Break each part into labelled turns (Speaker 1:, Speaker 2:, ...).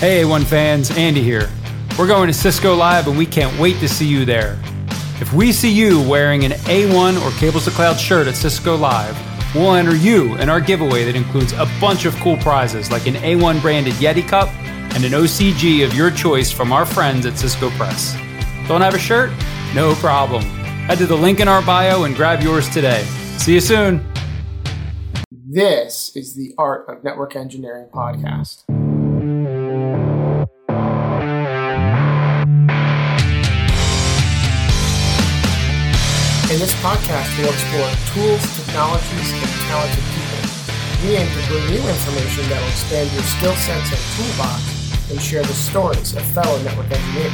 Speaker 1: Hey, A1 fans, Andy here. We're going to Cisco Live and we can't wait to see you there. If we see you wearing an A1 or Cables to Cloud shirt at Cisco Live, we'll enter you in our giveaway that includes a bunch of cool prizes like an A1 branded Yeti cup and an OCG of your choice from our friends at Cisco Press. Don't have a shirt? No problem. Head to the link in our bio and grab yours today. See you soon.
Speaker 2: This is the Art of Network Engineering podcast. Podcast, we'll explore tools, technologies, and talented people. We aim to bring you information that will expand your skill sets and toolbox and share the stories of fellow network engineers.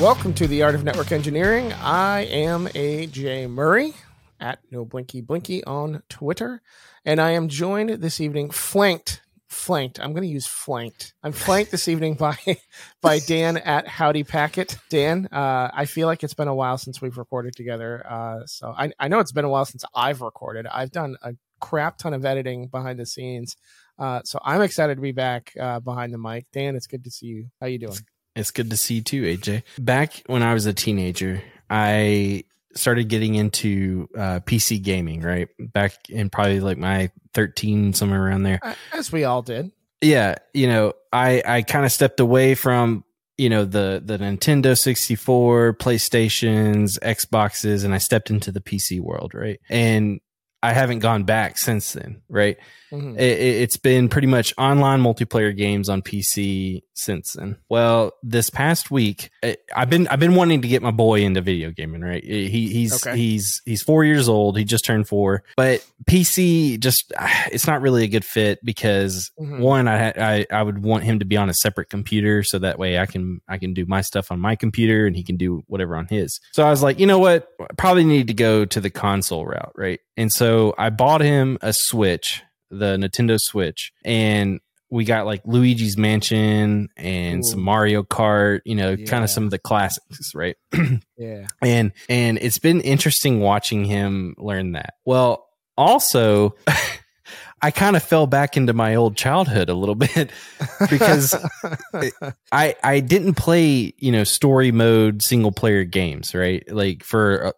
Speaker 2: Welcome to the Art of Network Engineering. I am AJ Murray at No Blinky Blinky on Twitter, and I am joined this evening, flanked flanked. I'm going to use flanked. I'm flanked this evening by by Dan at Howdy Packet. Dan, uh, I feel like it's been a while since we've recorded together. Uh, so I, I know it's been a while since I've recorded. I've done a crap ton of editing behind the scenes. Uh, so I'm excited to be back uh, behind the mic. Dan, it's good to see you. How you doing?
Speaker 3: It's good to see you too, AJ. Back when I was a teenager, I started getting into uh, PC gaming, right? Back in probably like my 13, somewhere around there.
Speaker 2: As we all did.
Speaker 3: Yeah. You know, I, I kind of stepped away from, you know, the, the Nintendo 64, PlayStations, Xboxes, and I stepped into the PC world, right? And I haven't gone back since then, right? Mm-hmm. It, has been pretty much online multiplayer games on PC since then. Well, this past week, I've been I've been wanting to get my boy into video gaming. Right, he he's okay. he's he's four years old. He just turned four, but PC just it's not really a good fit because mm-hmm. one, I, I I would want him to be on a separate computer so that way I can I can do my stuff on my computer and he can do whatever on his. So I was like, you know what, I probably need to go to the console route, right? And so I bought him a Switch the Nintendo Switch, and we got like Luigi's Mansion and Ooh. some Mario Kart, you know, yeah. kind of some of the classics, right?
Speaker 2: yeah.
Speaker 3: And and it's been interesting watching him learn that. Well, also I kind of fell back into my old childhood a little bit because I I didn't play, you know, story mode single player games, right? Like for uh,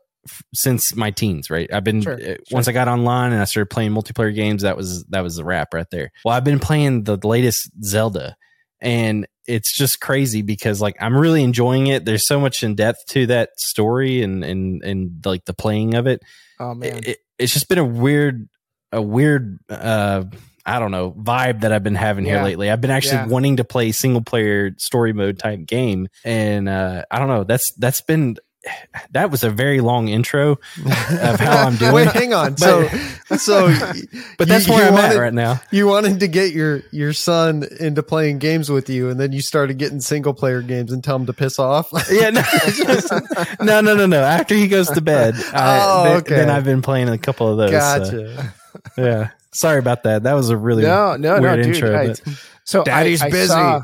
Speaker 3: since my teens, right? I've been sure, uh, sure. once I got online and I started playing multiplayer games. That was that was the wrap right there. Well, I've been playing the latest Zelda, and it's just crazy because like I'm really enjoying it. There's so much in depth to that story and and and like the playing of it.
Speaker 2: Oh man,
Speaker 3: it, it's just been a weird a weird. uh I don't know vibe that I've been having yeah. here lately. I've been actually yeah. wanting to play single player story mode type game, and uh, I don't know. That's that's been that was a very long intro of how I'm doing.
Speaker 4: Wait, hang on. But, so, so,
Speaker 3: but that's you, where you I'm wanted, at right now.
Speaker 4: You wanted to get your your son into playing games with you, and then you started getting single player games and tell him to piss off.
Speaker 3: yeah, no, no, no, no, no. After he goes to bed, I, oh, then, okay. then I've been playing a couple of those.
Speaker 4: Gotcha.
Speaker 3: So, yeah, sorry about that. That was a really no, no, weird no, dude, intro. I,
Speaker 2: so Daddy's I, I busy. Saw,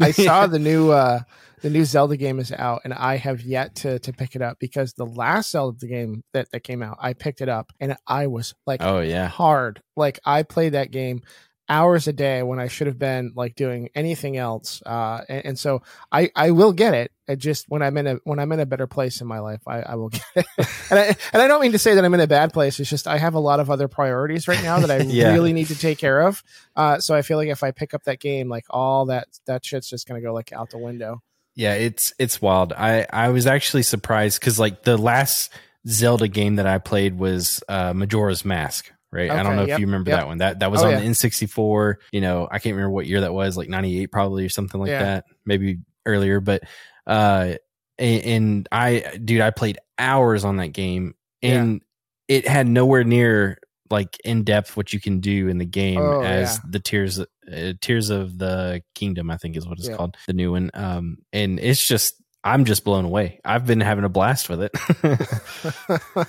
Speaker 2: I saw the new. uh the new Zelda game is out, and I have yet to to pick it up because the last Zelda game that that came out, I picked it up and I was like,
Speaker 3: oh yeah,
Speaker 2: hard. Like I played that game hours a day when I should have been like doing anything else. Uh, and, and, so I, I will get it. It just when I'm in a when I'm in a better place in my life, I, I will get it. and I and I don't mean to say that I'm in a bad place. It's just I have a lot of other priorities right now that I yeah. really need to take care of. Uh, so I feel like if I pick up that game, like all that that shit's just gonna go like out the window.
Speaker 3: Yeah, it's it's wild. I I was actually surprised because like the last Zelda game that I played was uh, Majora's Mask. Right, okay, I don't know yep, if you remember yep. that one. That that was oh, on yeah. the N64. You know, I can't remember what year that was, like '98 probably or something like yeah. that, maybe earlier. But uh, and, and, I, dude, I played hours on that game, and yeah. it had nowhere near like in depth what you can do in the game oh, as the tears uh, Tears of the Kingdom, I think is what it's yeah. called, the new one. Um, and it's just, I'm just blown away. I've been having a blast with it.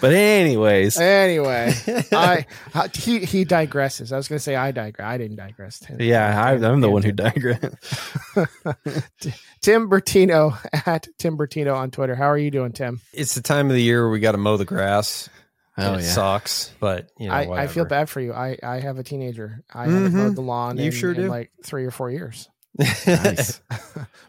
Speaker 3: but anyways,
Speaker 2: anyway, I he he digresses. I was going to say I digress. I didn't digress.
Speaker 3: Yeah, I, am the one who digressed.
Speaker 2: Tim Bertino at Tim Bertino on Twitter. How are you doing, Tim?
Speaker 4: It's the time of the year where we got to mow the grass
Speaker 3: Oh,
Speaker 5: and it
Speaker 3: yeah.
Speaker 5: sucks. But you know,
Speaker 2: I, I feel bad for you. I, I have a teenager. I haven't
Speaker 5: Mhm.
Speaker 2: mowed the lawn
Speaker 5: You
Speaker 2: in,
Speaker 5: sure
Speaker 2: in
Speaker 5: do.
Speaker 2: like three or four years.
Speaker 3: Nice.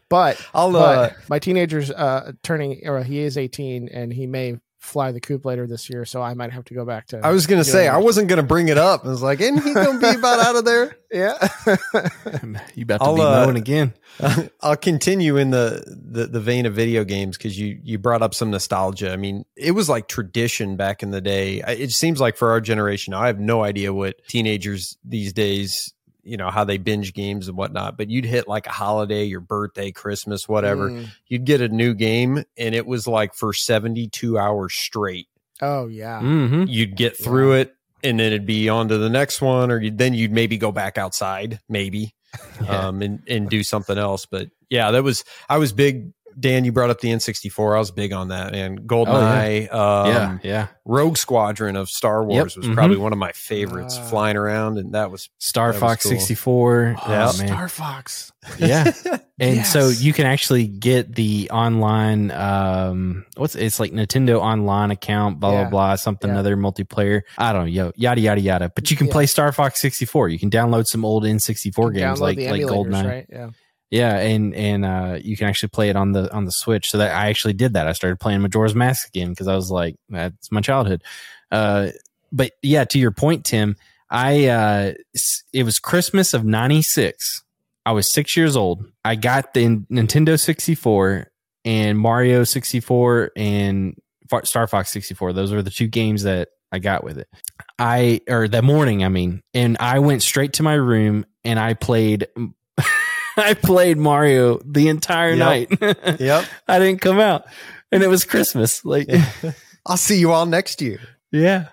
Speaker 2: But
Speaker 5: I'll
Speaker 2: but
Speaker 5: uh,
Speaker 2: my teenager's uh, turning, or he is 18, and he may fly the coop later this year, so I might have to go back to.
Speaker 5: I was gonna say I wasn't gonna bring it up. I was like, isn't he gonna be about out of there?
Speaker 2: yeah.
Speaker 3: you about to
Speaker 5: I'll,
Speaker 3: be
Speaker 5: uh,
Speaker 3: mowing again?
Speaker 5: I'll continue in the, the the vein of video games because you you brought up some nostalgia. I mean, it was like tradition back in the day. It seems like for our generation, I have no idea what teenagers these days, you know, how they binge games and whatnot. But you'd hit like a holiday, your birthday, Christmas, whatever.
Speaker 2: Mm.
Speaker 5: You'd get a new game, and it was like for seventy two hours straight.
Speaker 2: Oh yeah.
Speaker 3: Mm-hmm.
Speaker 5: You'd get through it, and then it'd be on to the next one, or you'd, then you'd maybe go back outside, maybe
Speaker 3: Yeah.
Speaker 5: um, and and do something else. But yeah, that was I was big. Dan, you brought up the N64. I was big on that, and GoldenEye, um,
Speaker 3: yeah, yeah.
Speaker 5: Rogue Squadron of Star Wars was
Speaker 3: mhm.
Speaker 5: probably one of my favorites.
Speaker 2: Ah.
Speaker 5: flying around, and that was
Speaker 3: Star
Speaker 5: That was
Speaker 3: Fox
Speaker 5: cool.
Speaker 3: 64.
Speaker 2: Oh,
Speaker 3: Oh, man.
Speaker 2: Star Fox.
Speaker 3: Yeah. And so you can actually get the online um what's it's like Nintendo online account, blah
Speaker 2: Yeah.
Speaker 3: blah blah, something
Speaker 2: Yeah.
Speaker 3: other multiplayer. I don't know, yo, yada yada yada. But you can
Speaker 2: Yeah.
Speaker 3: play Star Fox 64. You can download some old N64 games
Speaker 2: Download
Speaker 3: like
Speaker 2: the
Speaker 3: like
Speaker 2: emulators,
Speaker 3: GoldenEye.
Speaker 2: right? Yeah.
Speaker 3: Yeah, and and uh you can actually play it on the on the Switch. So that I actually did that. I started playing Majora's Mask again because I was like, that's my childhood. Uh but yeah, to your point, Tim, I uh it was Christmas of 96. I was 6 years old. I got the Nintendo 64 and Mario 64 and Star Fox 64. Those were the two games that I got with it. I or that morning, I mean, and I went straight to my room and I played I played Mario the entire
Speaker 5: Yep.
Speaker 3: night.
Speaker 5: yep.
Speaker 3: I didn't come out. And it was Christmas. Like
Speaker 5: I'll see you all next year.
Speaker 3: yeah.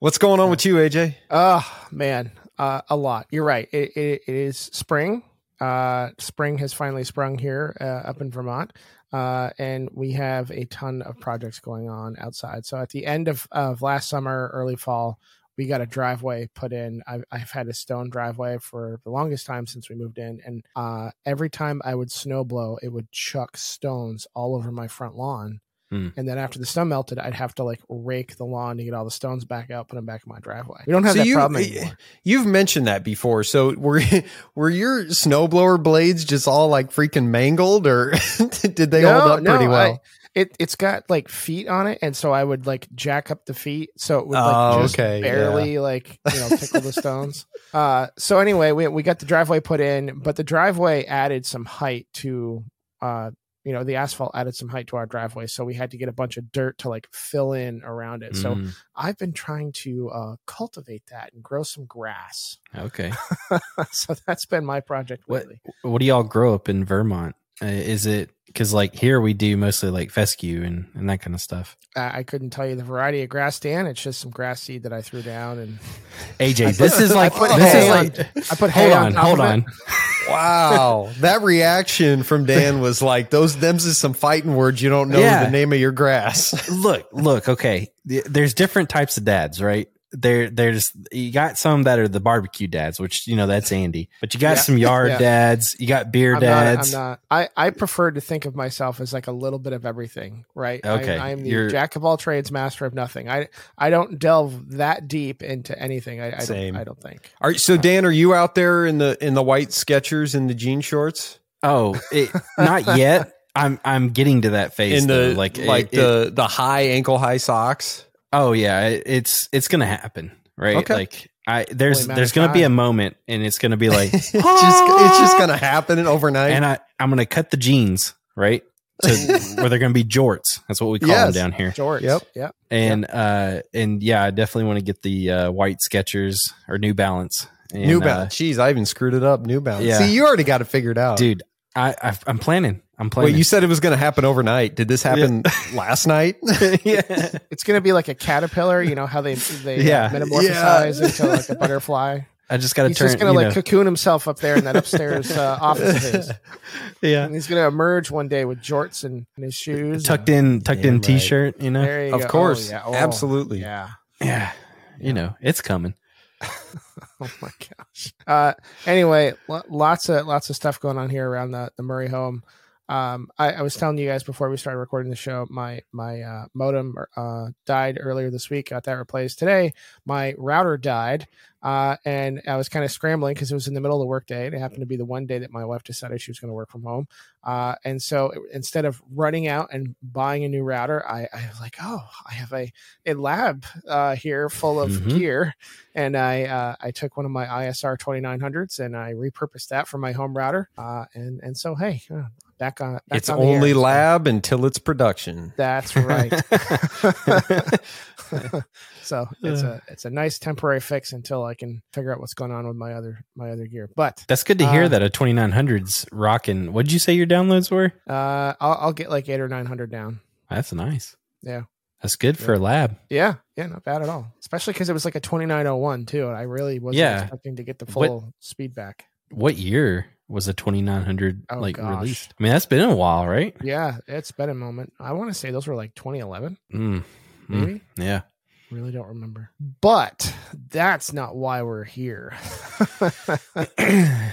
Speaker 5: What's going on with you, AJ?
Speaker 2: Oh man, uh, a lot. You're right. It, it, it is spring. Uh, spring has finally sprung here uh, up in Vermont, uh, and we have a ton of projects going on outside. So at the end of, of last summer, early fall, we got a driveway put in. I've, I've had a stone driveway for the longest time since we moved in, and uh, every time I would snow blow, it would chuck stones all over my front lawn.
Speaker 3: Hmm.
Speaker 2: And then after the snow melted, I'd have to like rake the lawn to get all the stones back out, put them back in my driveway. We don't have
Speaker 5: So
Speaker 2: that
Speaker 5: you-
Speaker 2: problem anymore.
Speaker 5: You've mentioned that before. So were were your snowblower blades just all like freaking mangled, or did they
Speaker 2: No,
Speaker 5: hold up
Speaker 2: no,
Speaker 5: pretty
Speaker 2: I-
Speaker 5: well?
Speaker 2: It it's got like feet on it, and so I would like jack up the feet so it would like
Speaker 5: Oh,
Speaker 2: just
Speaker 5: okay,
Speaker 2: barely like you know tickle the stones. Uh, so anyway, we we got the driveway put in, but the driveway added some height to uh you know the asphalt added some height to our driveway, so we had to get a bunch of dirt to like fill in around it. So
Speaker 3: Mm,
Speaker 2: I've been trying to uh cultivate that and grow some grass.
Speaker 3: okay.
Speaker 2: so that's been my project
Speaker 3: What- What do y'all grow up in Vermont? Uh, is it because like here we do mostly like fescue and, and that kind of stuff?
Speaker 2: Uh, I couldn't tell you the variety of grass, Dan. It's just some grass seed that I threw down and.
Speaker 3: AJ, this is like
Speaker 2: put
Speaker 3: this
Speaker 2: hay
Speaker 3: is
Speaker 2: on-
Speaker 3: like
Speaker 2: I put hay
Speaker 3: hold
Speaker 2: on
Speaker 3: on,
Speaker 2: top
Speaker 3: hold
Speaker 2: of it.
Speaker 3: on.
Speaker 5: Wow, that reaction from Dan was like those. Them's is some fighting words you don't know
Speaker 3: Yeah.
Speaker 5: the name of your grass.
Speaker 3: look, look, okay. There's different types of dads, right? There, there's you got some that are the barbecue dads, which you know that's Andy. But you got
Speaker 2: Yeah.
Speaker 3: some yard
Speaker 2: Yeah.
Speaker 3: dads, you got beer
Speaker 2: I'm
Speaker 3: dads.
Speaker 2: Not, I'm not. I, I prefer to think of myself as like a little bit of everything, right?
Speaker 3: Okay,
Speaker 2: I, I'm the
Speaker 3: you're-
Speaker 2: jack of all trades, master of nothing. I I don't delve that deep into anything. I, I
Speaker 5: Same.
Speaker 2: don't. I don't think.
Speaker 5: Are so Dan? Are you out there in the in the white Skechers and the jean shorts
Speaker 3: Oh, it, not yet. I'm I'm getting to that phase.
Speaker 5: in the
Speaker 3: though. like
Speaker 5: like
Speaker 3: it-
Speaker 5: the the high ankle high socks?
Speaker 3: Oh yeah, it's it's gonna happen, right?
Speaker 5: Okay.
Speaker 3: Like I there's there's gonna be a moment, and it's gonna be like,
Speaker 5: it's just it's just gonna happen overnight.
Speaker 3: and I I'm gonna cut the jeans right to where they're gonna be jorts. That's what we call
Speaker 5: Yes.
Speaker 3: them down here.
Speaker 2: Jorts.
Speaker 5: Yep.
Speaker 2: Yep.
Speaker 3: And uh and yeah, I definitely want to get the uh, white Skechers or New Balance. And,
Speaker 5: New
Speaker 3: uh,
Speaker 5: Balance. Jeez, I even screwed it up. New Balance.
Speaker 3: Yeah.
Speaker 5: See, you already got it figured out,
Speaker 3: dude. I, I I'm planning. I'm planning.
Speaker 5: Wait, you said it was going to happen overnight. Did this happen last night?
Speaker 3: yeah.
Speaker 2: It's gonna be like a caterpillar. You know how they they
Speaker 3: Yeah.
Speaker 2: uh, metamorphosize into like a butterfly.
Speaker 3: I just got to turn.
Speaker 2: He's just gonna like
Speaker 3: know,
Speaker 2: cocoon himself up there in that upstairs uh, office of his,
Speaker 3: yeah,
Speaker 2: and he's gonna emerge one day with jorts and, and his shoes.
Speaker 3: tucked in, tucked
Speaker 5: Yeah,
Speaker 3: in
Speaker 5: right.
Speaker 3: t-shirt. You know,
Speaker 2: There you
Speaker 5: Of
Speaker 2: go. Oh,
Speaker 5: course.
Speaker 2: yeah. Oh,
Speaker 5: Absolutely.
Speaker 2: Yeah.
Speaker 3: yeah. You know, it's coming.
Speaker 2: Oh my gosh. Uh, anyway, lo- lots of lots of stuff going on here around the, the Murray home. Um, I, I was telling you guys before we started recording the show, my my uh, modem uh, died earlier this week. Got that replaced today. My router died, uh, and I was kind of scrambling because it was in the middle of the workday. It happened to be the one day that my wife decided she was going to work from home. Uh, and so instead of running out and buying a new router, I, I was like, oh, I have a a lab uh, here full of
Speaker 3: Mhm.
Speaker 2: gear, and I uh, I took one of my ISR 2900s and I repurposed that for my home router. Uh, and and so hey, uh, back on. Back
Speaker 5: it's
Speaker 2: on air.
Speaker 5: only
Speaker 2: So
Speaker 5: lab until it's production.
Speaker 2: That's right. so it's a it's a nice temporary fix until I can figure out what's going on with my other my other gear. But
Speaker 3: That's good to hear
Speaker 2: Uh,
Speaker 3: that a 2900's rocking. What did you say your downloads were?
Speaker 2: uh, I'll, I'll get like eight or nine hundred down.
Speaker 3: That's nice.
Speaker 2: Yeah.
Speaker 3: That's good for a lab.
Speaker 2: Yeah, yeah, not bad at all. Especially because it was like a twenty nine oh one too, and I really wasn't
Speaker 3: Yeah.
Speaker 2: expecting to get the
Speaker 3: What-
Speaker 2: full speed back.
Speaker 3: What year was a 2900
Speaker 2: Oh,
Speaker 3: like
Speaker 2: gosh.
Speaker 3: released? I mean, that's been a while, right?
Speaker 2: Yeah, it's been a moment. I want to say those were like twenty eleven,
Speaker 3: Mm, mm,
Speaker 2: maybe.
Speaker 3: yeah.
Speaker 2: Really don't remember. But that's not why we're here.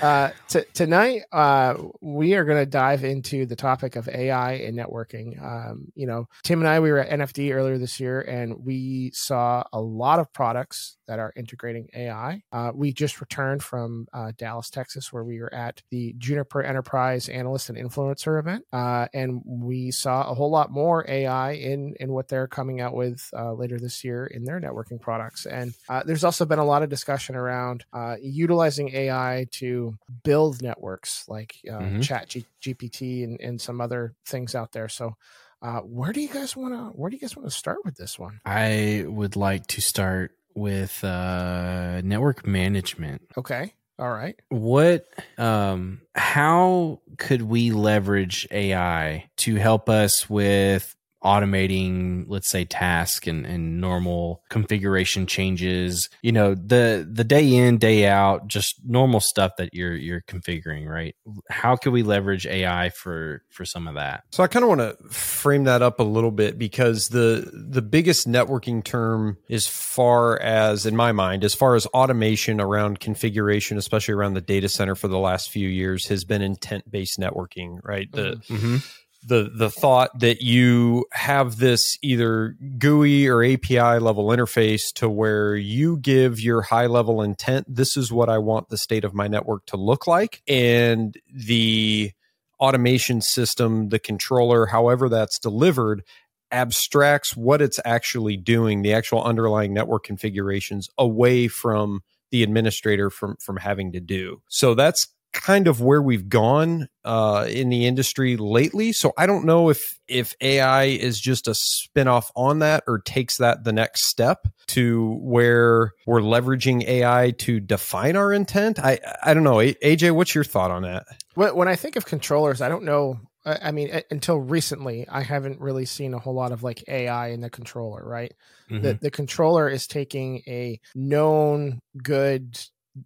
Speaker 2: uh, t- tonight, uh, we are going to dive into the topic of AI and networking. Um, you know, Tim and I, we were at NFD earlier this year, and we saw a lot of products that are integrating AI. Uh, we just returned from uh, Dallas, Texas, where we were at the Juniper Enterprise Analyst and Influencer event, uh, and we saw a whole lot more AI in in what they're coming out with uh, later this year in their networking products. And uh, there's also been a lot of discussion around uh, utilizing AI to build networks like uh,
Speaker 3: Mhm.
Speaker 2: Chat G- GPT and, and some other things out there. So. Uh, where do you guys want to? Where do you guys want to start with this one?
Speaker 3: I would like to start with uh, network management.
Speaker 2: Okay, all right.
Speaker 3: What, um, how could we leverage AI to help us with automating, let's say, task and, and normal configuration changes? You know, the the day in, day out, just normal stuff that you're you're configuring, right? How can we leverage AI for for some of that?
Speaker 5: So I kind of want to frame that up a little bit because the the biggest networking term as far as in my mind as far as automation around configuration especially around the data center for the last few years has been intent based networking, right? The
Speaker 3: Mm-hmm.
Speaker 5: The the thought that you have this either GUI or API level interface to where you give your high level intent. This is what I want the state of my network to look like, and the automation system, the controller, however that's delivered, abstracts what it's actually doing, the actual underlying network configurations, away from the administrator from from having to do. So that's kind of where we've gone uh, in the industry lately. So I don't know if if AI is just a spin-off on that or takes that the next step to where we're leveraging AI to define our intent. I I don't know. AJ, what's your thought on that?
Speaker 2: When, when I think of controllers, I don't know. I I mean, until recently, I haven't really seen a whole lot of like AI in the controller, right?
Speaker 3: Mm-hmm.
Speaker 2: The the controller is taking a known good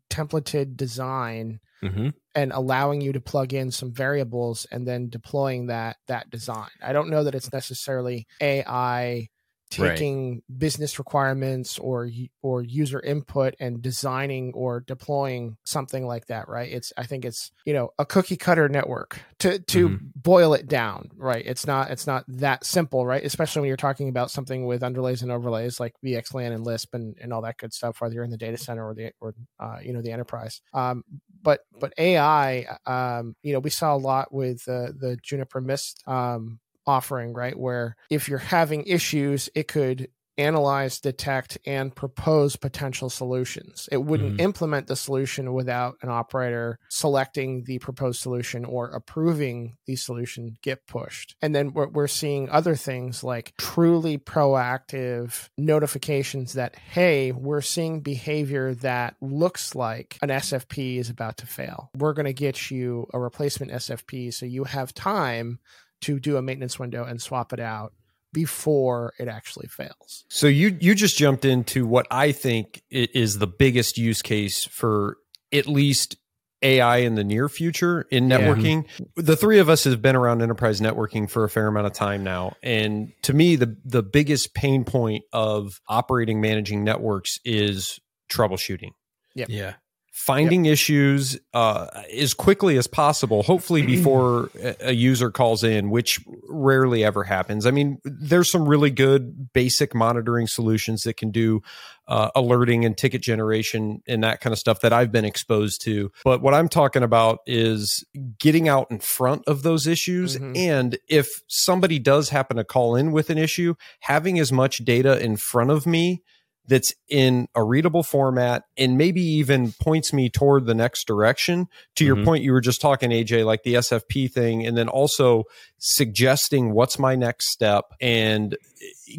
Speaker 2: templated design
Speaker 3: Mm-hmm.
Speaker 2: and allowing you to plug in some variables and then deploying that that design. I don't know that it's necessarily AI taking business requirements or or user input and designing or deploying something like that right it's i think it's you know a cookie cutter network to to
Speaker 3: Mhm.
Speaker 2: Boil it down right? It's not it's not that simple right? Especially when you're talking about something with underlays and overlays like vxlan and lisp and, and all that good stuff whether you're in the data center or the or uh, you know the enterprise. Um but but ai um you know we saw a lot with uh, the juniper mist um offering, right? Where if you're having issues, it could analyze, detect, and propose potential solutions. It wouldn't
Speaker 3: Mhm.
Speaker 2: implement the solution without an operator selecting the proposed solution or approving the solution get pushed. And then we're, we're seeing other things like truly proactive notifications that, hey, we're seeing behavior that looks like an SFP is about to fail. We're going to get you a replacement SFP so you have time to do a maintenance window and swap it out before it actually fails.
Speaker 5: So you you just jumped into what I think is the biggest use case for at least AI in the near future in
Speaker 2: Yeah.
Speaker 5: networking. The three of us have been around enterprise networking for a fair amount of time now, and to me, the the biggest pain point of operating managing networks is troubleshooting
Speaker 3: Yeah.
Speaker 5: Finding issues uh, as quickly as possible, hopefully before a user calls in, which rarely ever happens. I mean, there's some really good basic monitoring solutions that can do uh, alerting and ticket generation and that kind of stuff that I've been exposed to. But what I'm talking about is getting out in front of those issues.
Speaker 2: Mhm.
Speaker 5: And if somebody does happen to call in with an issue, having as much data in front of me that's in a readable format and maybe even points me toward the next direction. To your
Speaker 3: Mhm.
Speaker 5: point, you were just talking, AJ, like the SFP thing, and then also suggesting what's my next step and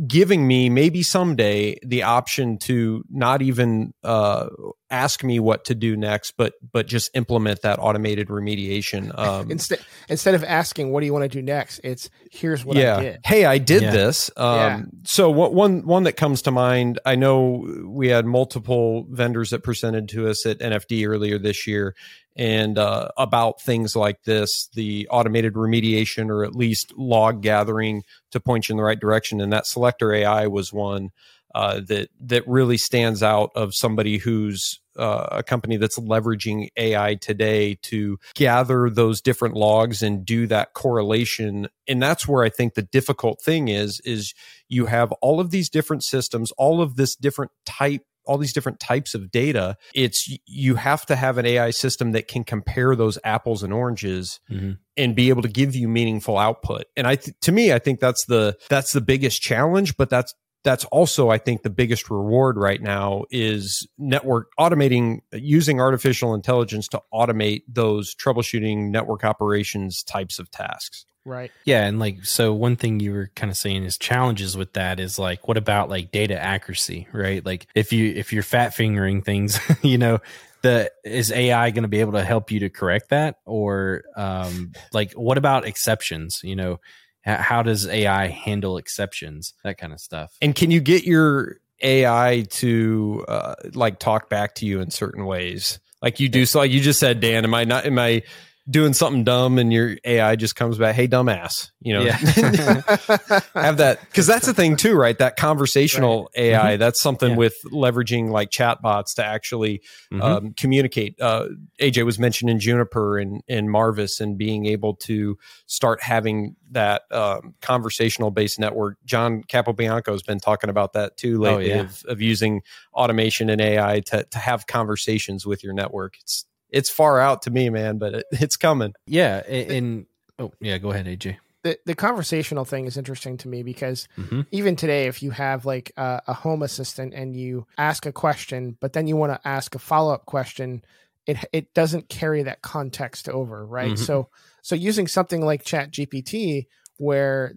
Speaker 5: giving me maybe someday the option to not even uh, ask me what to do next, but but just implement that automated remediation. Um,
Speaker 2: instead instead of asking what do you want to do next, it's here's what
Speaker 5: yeah.
Speaker 2: I did.
Speaker 5: Hey, I did
Speaker 3: Yeah.
Speaker 5: this. Um,
Speaker 2: Yeah.
Speaker 5: So what, one one that comes to mind, I know we had multiple vendors that presented to us at NFD earlier this year, and uh, about things like this, the automated remediation or at least log gathering to point you in the right direction. And that Selector AI was one uh, that that really stands out of somebody who's uh, a company that's leveraging AI today to gather those different logs and do that correlation. And that's where I think the difficult thing is: is you have all of these different systems, all of this different type all these different types of data it's you have to have an ai system that can compare those apples and oranges
Speaker 3: Mhm.
Speaker 5: and be able to give you meaningful output and i th- to me i think that's the that's the biggest challenge but that's that's also i think the biggest reward right now is network automating using artificial intelligence to automate those troubleshooting network operations types of tasks
Speaker 2: Right.
Speaker 3: Yeah, and like so one thing you were kind of saying is challenges with that is like what about like data accuracy, right? Like if you if you're fat fingering things, you know, the is AI going to be able to help you to correct that or um like what about exceptions, you know? H- How does AI handle exceptions? That kind of stuff.
Speaker 5: And can you get your AI to uh, like talk back to you in certain ways? Like you do, so like you just said, Dan, am I not, am I doing something dumb and your AI just comes back, hey, dumbass, you know, yeah. have that. Cause that's the thing too, right? That conversational AI, that's something
Speaker 3: Yeah.
Speaker 5: with leveraging like chatbots to actually
Speaker 3: Mhm.
Speaker 5: um, communicate. Uh, AJ was mentioning Juniper and, and Marvis and being able to start having that um, conversational based network. John Capobianco has been talking about that too
Speaker 3: Oh,
Speaker 5: lately
Speaker 3: yeah.
Speaker 5: of, of using automation and AI to, to have conversations with your network. It's it's far out to me, man, but it, it's coming.
Speaker 3: yeah, a- and oh yeah, go ahead, AJ.
Speaker 2: The the conversational thing is interesting to me because
Speaker 3: Mhm.
Speaker 2: even today, if you have like a, a home assistant and you ask a question, but then you want to ask a follow up question, it it doesn't carry that context over, right?
Speaker 3: Mhm.
Speaker 2: So so using something like Chat GPT, where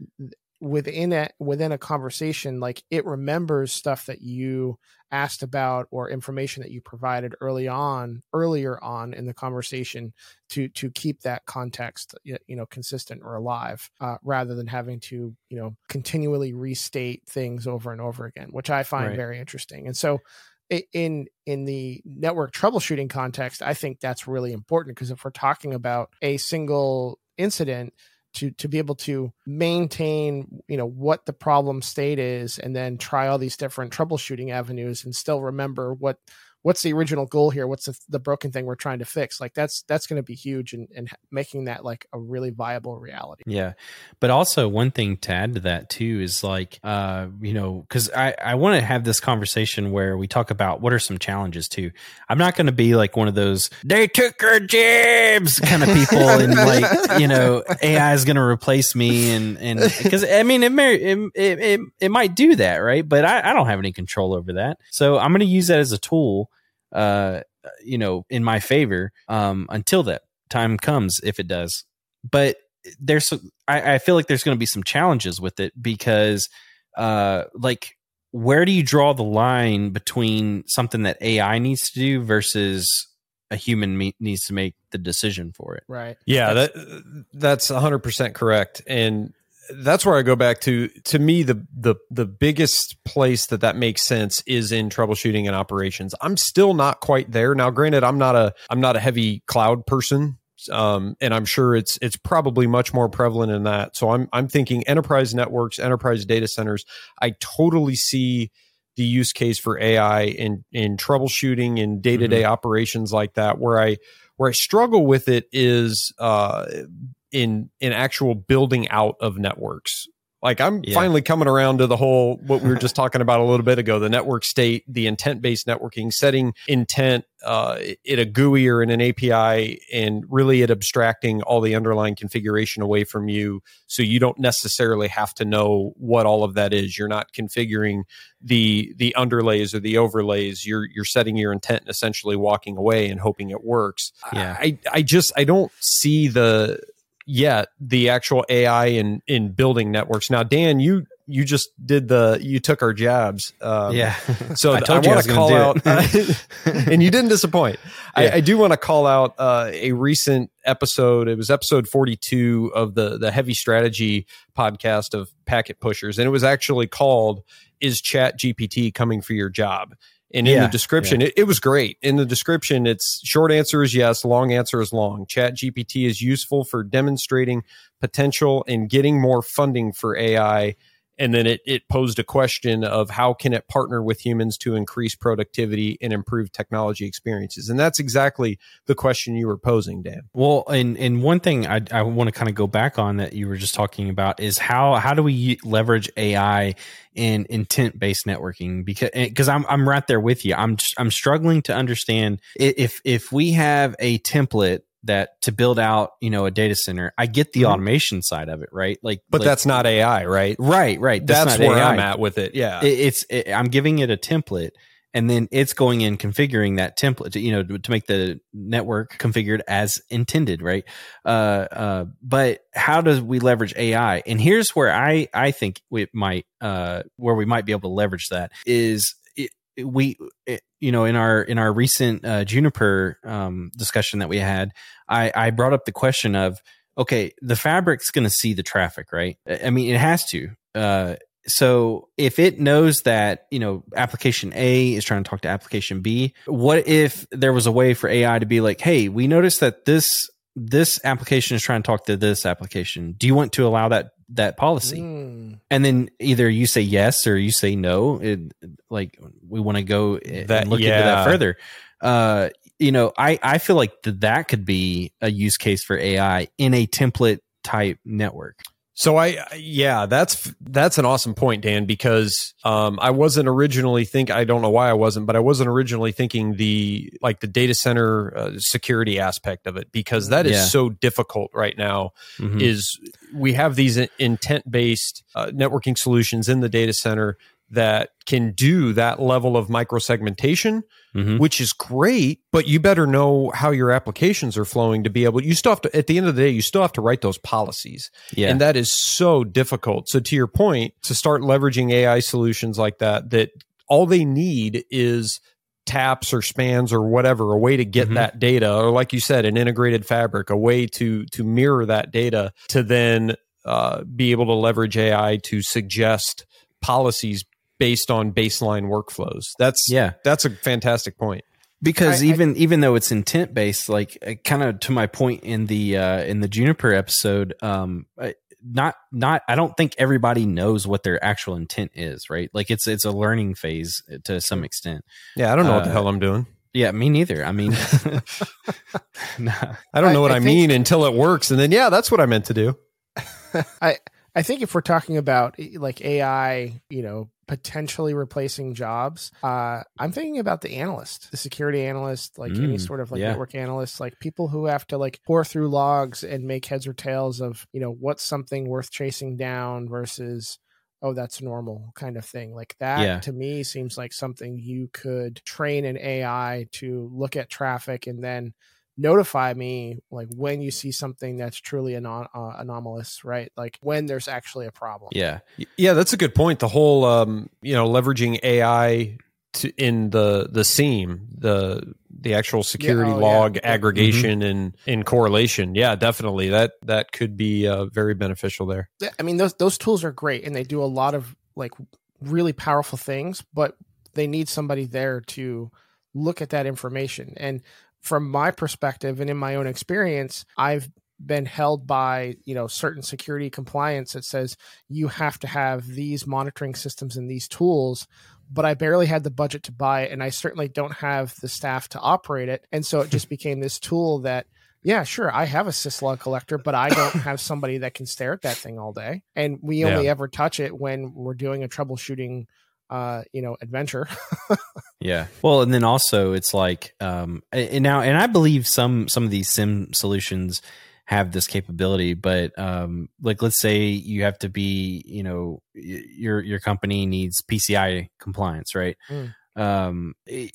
Speaker 2: within a within a conversation, like it remembers stuff that you asked about or information that you provided early on earlier on in the conversation to to keep that context you know consistent or alive uh, rather than having to you know continually restate things over and over again which i find
Speaker 3: Right.
Speaker 2: very interesting and so in in the network troubleshooting context i think that's really important because if we're talking about a single incident to to be able to maintain you know what the problem state is and then try all these different troubleshooting avenues and still remember what what's the original goal here what's the, the broken thing we're trying to fix like that's that's going to be huge and and making that like a really viable reality
Speaker 3: Yeah. But also one thing to add to that too is like uh you know cuz I I want to have this conversation where we talk about what are some challenges too. I'm not going to be like one of those they took our jobs kind of people and like you know AI is going to replace me and and cuz I mean it, may, it it it it might do that, right? But I I don't have any control over that. So I'm going to use that as a tool uh you know in my favor um until that time comes if it does. But there's I, I feel like there's going to be some challenges with it because uh like where do you draw the line between something that AI needs to do versus a human me- needs to make the decision for it?
Speaker 2: right
Speaker 5: Yeah, that that's hundred percent correct, and that's where I go back to. To me, the the the biggest place that that makes sense is in troubleshooting and operations. I'm still not quite there now. Granted, I'm not a I'm not a heavy cloud person, um, and I'm sure it's it's probably much more prevalent in that. So I'm I'm thinking enterprise networks, enterprise data centers. I totally see the use case for AI in in troubleshooting and day to day operations like that. Where I where I struggle with it is uh, in in actual building out of networks. Like I'm
Speaker 3: Yeah.
Speaker 5: finally coming around to the whole what we were just talking about a little bit ago, the network state, the intent based networking, setting intent uh, in a GUI or in an API, and really it abstracting all the underlying configuration away from you, so you don't necessarily have to know what all of that is. You're not configuring the the underlays or the overlays. You're you're setting your intent and essentially walking away and hoping it works.
Speaker 3: Yeah.
Speaker 5: I I just I don't see the yet the actual AI in in building networks. Now, Dan, you you just did the you took our jabs. Um,
Speaker 3: yeah.
Speaker 5: So
Speaker 3: I
Speaker 5: th-
Speaker 3: told you I
Speaker 5: want to call out, and you didn't disappoint.
Speaker 3: Yeah.
Speaker 5: I, I do want to call out uh, a recent episode. It was episode forty-two of the the Heavy Strategy podcast of Packet Pushers, and it was actually called "Is Chat GPT coming for your job?" And in
Speaker 3: Yeah,
Speaker 5: the description, it, it was great. In the description, it's short answer is yes, long answer is long. Chat GPT is useful for demonstrating potential and getting more funding for AI and then it, it posed a question of how can it partner with humans to increase productivity and improve technology experiences? And that's exactly the question you were posing dan.
Speaker 3: Well, and and one thing I I want to kind of go back on that you were just talking about is how how do we leverage AI in intent based networking? Because eh, because I'm I'm right there with you. I'm I'm struggling to understand if if we have a template that to build out you know a data center. I get the
Speaker 5: Mhm.
Speaker 3: automation side of it, right? Like,
Speaker 5: but
Speaker 3: like-
Speaker 5: that's not ai right
Speaker 3: right, right.
Speaker 5: that's,
Speaker 3: not
Speaker 5: where
Speaker 3: AI.
Speaker 5: i'm at with it yeah
Speaker 3: It- it's it, I'm giving it a template and then it's going in configuring that template to, you know to, to make the network configured as intended right uh uh but how does we leverage ai and here's where i i think we might uh where we might be able to leverage that is we it, you know in our in our recent uh, juniper um discussion that we had i i brought up the question of okay the fabric's going to see the traffic right? I I mean it has to uh so if it knows that you know application a is trying to talk to application b what if there was a way for ai to be like hey we noticed that this this application is trying to talk to this application. Do you want to allow that that policy.
Speaker 2: Mm.
Speaker 3: and then either you say yes or you say no it, like we want to go and
Speaker 5: That-
Speaker 3: look into that further. Uh you know i i feel like that that could be a use case for ai in a template type network
Speaker 5: So I yeah, that's that's an awesome point, Dan, because um, I wasn't originally think I don't know why I wasn't, but I wasn't originally thinking the like the data center uh, security aspect of it because that is
Speaker 3: Yeah.
Speaker 5: so difficult right now.
Speaker 3: Mhm.
Speaker 5: Is we have these intent based uh, networking solutions in the data center that can do that level of microsegmentation
Speaker 3: Mhm.
Speaker 5: which is great, but you better know how your applications are flowing to be able. You still have to, at the end of the day, you still have to write those policies,
Speaker 3: yeah
Speaker 5: and that is so difficult. So, to your point, to start leveraging AI solutions like that, that all they need is taps or spans or whatever, a way to get
Speaker 3: Mhm.
Speaker 5: that data, or like you said, an integrated fabric, a way to to mirror that data to then uh, be able to leverage AI to suggest policies based on baseline workflows. That's
Speaker 3: yeah
Speaker 5: that's a fantastic point.
Speaker 3: because
Speaker 2: I- I-
Speaker 3: even even though it's intent based like kind of to my point in the uh in the juniper episode um not not i don't think everybody knows what their actual intent is right like it's it's a learning phase to some extent
Speaker 5: Yeah, I don't know what the
Speaker 3: Uh,
Speaker 5: hell I'm doing.
Speaker 3: yeah me neither i mean nah.
Speaker 5: I don't know what
Speaker 2: I
Speaker 5: I,
Speaker 2: think-
Speaker 5: mean until it works, and then yeah, that's what I meant to do.
Speaker 2: I I think if we're talking about eh, like AI, you know, potentially replacing jobs, uh, I'm thinking about the analyst, the security analyst, like any
Speaker 3: Mm,
Speaker 2: sort of like
Speaker 3: yeah.
Speaker 2: network analyst, like people who have to like pour through logs and make heads or tails of, you know, what's something worth chasing down versus oh that's normal kind of thing like that
Speaker 3: Yeah.
Speaker 2: to me seems like something you could train an ai to look at traffic and then notify me like when you see something that's truly anon- uh, anomalous right like when there's actually a problem
Speaker 3: yeah
Speaker 5: Yeah, that's a good point. The whole, um, you know, leveraging AI to in the the SIEM, the the actual security
Speaker 2: oh,
Speaker 5: log
Speaker 2: Yeah.
Speaker 5: aggregation and in correlation. Yeah, definitely. That that could be uh, very beneficial there.
Speaker 2: I mean those those tools are great and they do a lot of like really powerful things, but they need somebody there to look at that information. And from my perspective and in my own experience, I've been held by you know certain security compliance that says you have to have these monitoring systems and these tools but I barely had the budget to buy it, and I certainly don't have the staff to operate it. And so it just became this tool that, yeah, sure, I have a syslog collector, but I don't have somebody that can stare at that thing all day. And we only
Speaker 5: Yeah.
Speaker 2: ever touch it when we're doing a troubleshooting, uh, you know, adventure.
Speaker 3: Yeah. Well, and then also it's like, um, and now, and I believe some some of these SIEM solutions have this capability, but um, like let's say you have to be, you know, your your company needs PCI compliance, right?
Speaker 2: Mm.
Speaker 3: Um, it-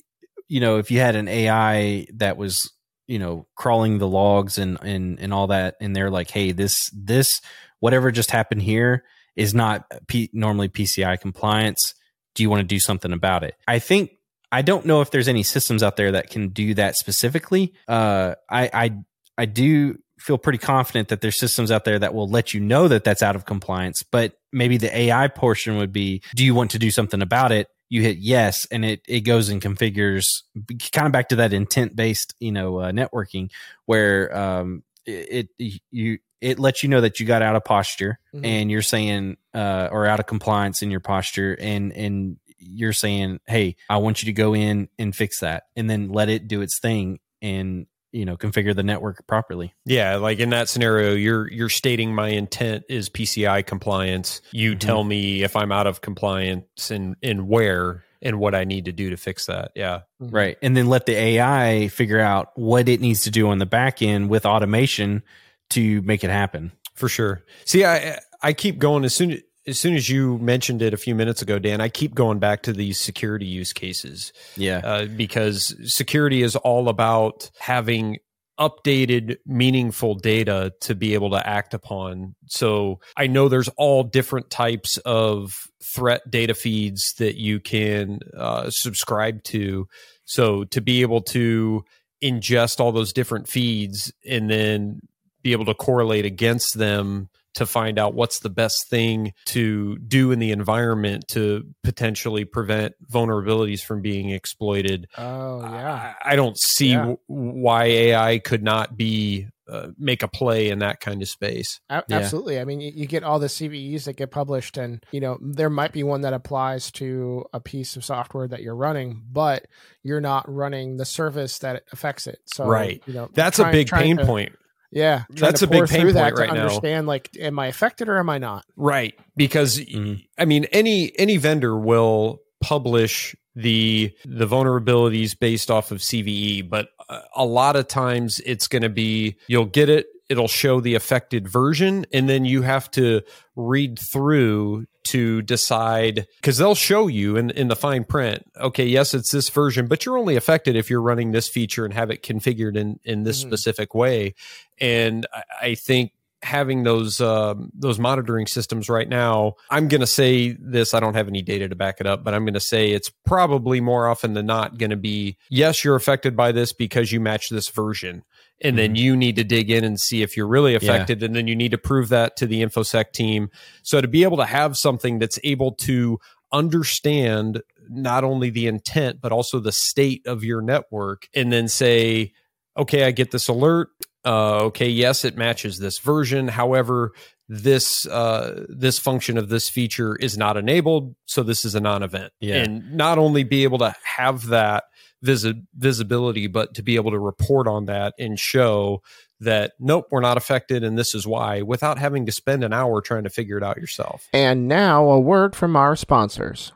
Speaker 3: you know, if you had an AI that was, you know, crawling the logs and and and all that, and they're like, hey, this this whatever just happened here is not P- normally PCI compliance. Do you want to do something about it? I think I don't know if there's any systems out there that can do that specifically. Uh, I, I I do feel pretty confident that there's systems out there that will let you know that that's out of compliance. But maybe the AI portion would be: Do you want to do something about it? You hit yes, and it it goes and configures. Kind of back to that intent based, you know, uh, networking where um, it, it you it lets you know that you got out of posture
Speaker 2: Mhm.
Speaker 3: and you're saying uh, or out of compliance in your posture and and you're saying hey i want you to go in and fix that and then let it do its thing and you know configure the network properly
Speaker 5: Yeah, like in that scenario, you're you're stating my intent is PCI compliance. You
Speaker 3: Mhm.
Speaker 5: tell me if I'm out of compliance and and where and what I need to do to fix that. Yeah.
Speaker 3: right and then let the ai figure out what it needs to do on the back end with automation to make it happen
Speaker 5: For sure. See, I I keep going as soon as soon as you mentioned it a few minutes ago, Dan. I keep going back to these security use cases
Speaker 3: yeah
Speaker 5: uh, because security is all about having updated, meaningful data to be able to act upon. So I know there's all different types of threat data feeds that you can uh, subscribe to. So to be able to ingest all those different feeds and then be able to correlate against them to find out what's the best thing to do in the environment to potentially prevent vulnerabilities from being exploited.
Speaker 2: Oh yeah.
Speaker 5: I, I don't see
Speaker 2: Yeah.
Speaker 5: w- why AI could not be uh, make a play in that kind of space.
Speaker 2: A-
Speaker 3: Yeah.
Speaker 2: Absolutely. I mean, you, you get all the CVEs that get published, and you know there might be one that applies to a piece of software that you're running, but you're not running the service that affects it. So,
Speaker 5: Right.
Speaker 2: You know,
Speaker 5: That's a big pain
Speaker 2: to-
Speaker 5: point.
Speaker 2: Yeah,
Speaker 5: That's a big pain
Speaker 2: through
Speaker 5: point
Speaker 2: that
Speaker 5: right
Speaker 2: to
Speaker 5: now.
Speaker 2: Understand, like, am I affected or am I not?
Speaker 5: Right. Because
Speaker 3: Mhm.
Speaker 5: I mean any any vendor will publish the the vulnerabilities based off of CVE, but uh, a lot of times it's going to be you'll get it, it'll show the affected version and then you have to read through to decide because they'll show you in, in the fine print okay yes it's this version but you're only affected if you're running this feature and have it configured in in this
Speaker 2: Mhm.
Speaker 5: specific way and I, I think having those um, those monitoring systems right now i'm going to say this i don't have any data to back it up but i'm going to say it's probably more often than not going to be yes you're affected by this because you match this version and then you need to dig in and see if you're really affected and then you need to prove that to the infosec team. So to be able to have something that's able to understand not only the intent but also the state of your network and then say okay i get this alert. Uh, okay yes it matches this version. However this uh, this function of this feature is not enabled so this is a non-event.
Speaker 3: Yeah.
Speaker 5: and not only be able to have that visi- visibility but to be able to report on that and show that nope we're not affected and this is why without having to spend an hour trying to figure it out yourself
Speaker 2: And now a word from our sponsors.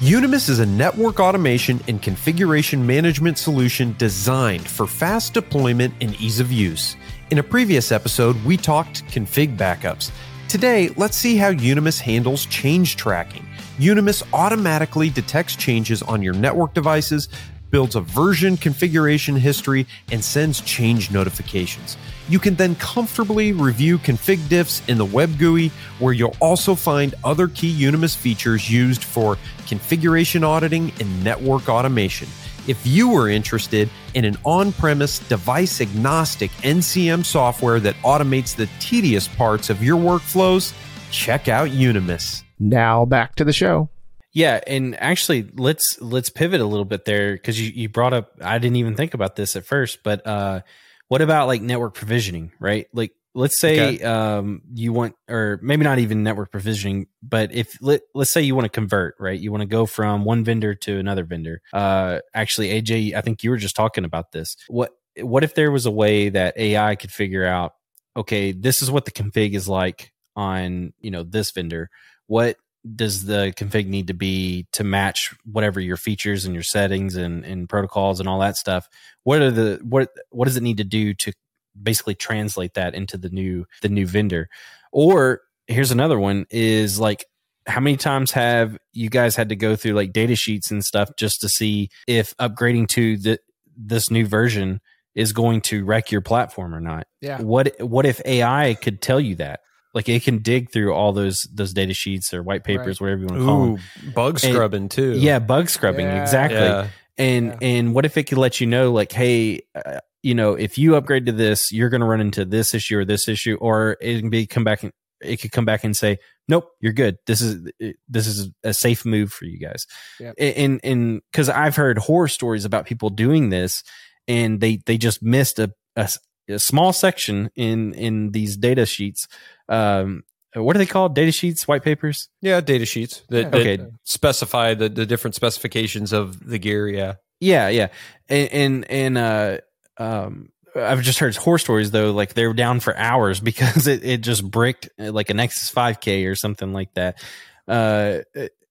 Speaker 5: Unimus is a network automation and configuration management solution designed for fast deployment and ease of use. In a previous episode, we talked config backups. Today, let's see how Unimus handles change tracking. Unimus automatically detects changes on your network devices, builds a version configuration history, and sends change notifications. You can then comfortably review config diffs in the web GUI, where you'll also find other key Unimus features used for configuration auditing and network automation. If you are interested in an on premise, device agnostic NCM software that automates the tedious parts of your workflows, check out Unimus.
Speaker 2: Now back to the show.
Speaker 3: Yeah, and actually, let's let's pivot a little bit there because you, you brought up. I didn't even think about this at first, but uh, what about like network provisioning, right? Like let's say
Speaker 5: Okay.
Speaker 3: um you want or maybe not even network provisioning, but if let, let's say you want to convert, right? You want to go from one vendor to another vendor. Uh actually AJ, I think you were just talking about this. What what if there was a way that AI could figure out okay, this is what the config is like on, you know, this vendor. What does the config need to be to match whatever your features and your settings and, and protocols and all that stuff? What are the what what does it need to do to basically translate that into the new the new vendor? Or here's another one is like how many times have you guys had to go through like data sheets and stuff just to see if upgrading to the this new version is going to wreck your platform or not?
Speaker 2: Yeah.
Speaker 3: What what if AI could tell you that? Like it can dig through all those those data sheets or white papers, whatever you want to call them.
Speaker 5: Ooh, bug scrubbing too.
Speaker 3: Yeah, bug scrubbing
Speaker 2: Yeah.
Speaker 3: exactly.
Speaker 5: Yeah.
Speaker 3: And
Speaker 2: Yeah.
Speaker 3: and what if it could let you know, like, hey, uh, you know, if you upgrade to this, you're going to run into this issue or this issue, or it can be come back and it could come back and say, nope, you're good. This is this is a safe move for you guys.
Speaker 2: Yep.
Speaker 3: And and because I've heard horror stories about people doing this, and they they just missed a, a s- a small section in in these data sheets. Um, what are they called? Data sheets, white papers.
Speaker 5: Yeah, data sheets that,
Speaker 2: Yeah.
Speaker 5: that
Speaker 3: Okay.
Speaker 5: specify the, the different specifications of the gear. Yeah.
Speaker 3: Yeah, yeah, and and, and uh, um, I've just heard horror stories though, like they were down for hours because it, it just bricked uh, like a Nexus 5K or something like that. Uh,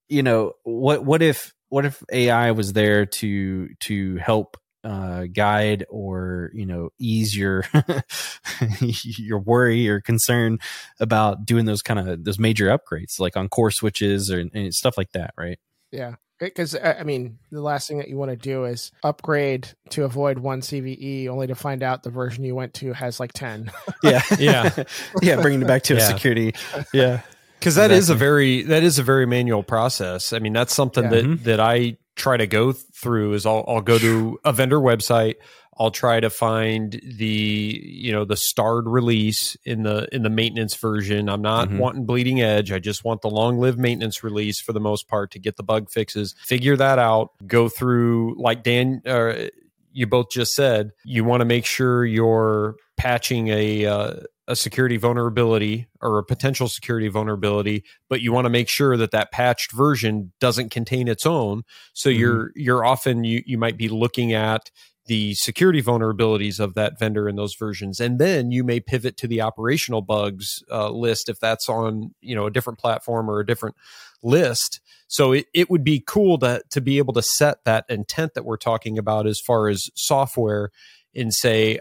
Speaker 3: you know what? What if what if AI was there to to help uh, guide or you know ease your your worry or concern about doing those kind of those major upgrades like on core switches or and stuff like that, right?
Speaker 2: Yeah. Because I mean, the last thing that you want to do is upgrade to avoid one CVE, only to find out the version you went to has like ten.
Speaker 3: Yeah,
Speaker 5: Yeah.
Speaker 3: yeah. Bringing it back to
Speaker 5: Yeah.
Speaker 3: security. Yeah,
Speaker 5: because that is a very that is a very manual process. I mean, that's something
Speaker 2: Yeah.
Speaker 5: that
Speaker 3: Mhm.
Speaker 5: that I try to go through. Is I'll I'll go to a vendor website. I'll try to find the you know the starred release in the in the maintenance version. I'm not
Speaker 3: Mhm.
Speaker 5: wanting bleeding edge. I just want the long lived maintenance release for the most part to get the bug fixes. Figure that out. Go through like Dan. Uh, you both just said you want to make sure you're patching a uh, a security vulnerability or a potential security vulnerability but you want to make sure that that patched version doesn't contain its own so
Speaker 3: Mhm.
Speaker 5: you're you're often you you might be looking at the security vulnerabilities of that vendor in those versions and then you may pivot to the operational bugs uh, list if that's on you know a different platform or a different list so it, it would be cool to to be able to set that intent that we're talking about as far as software and say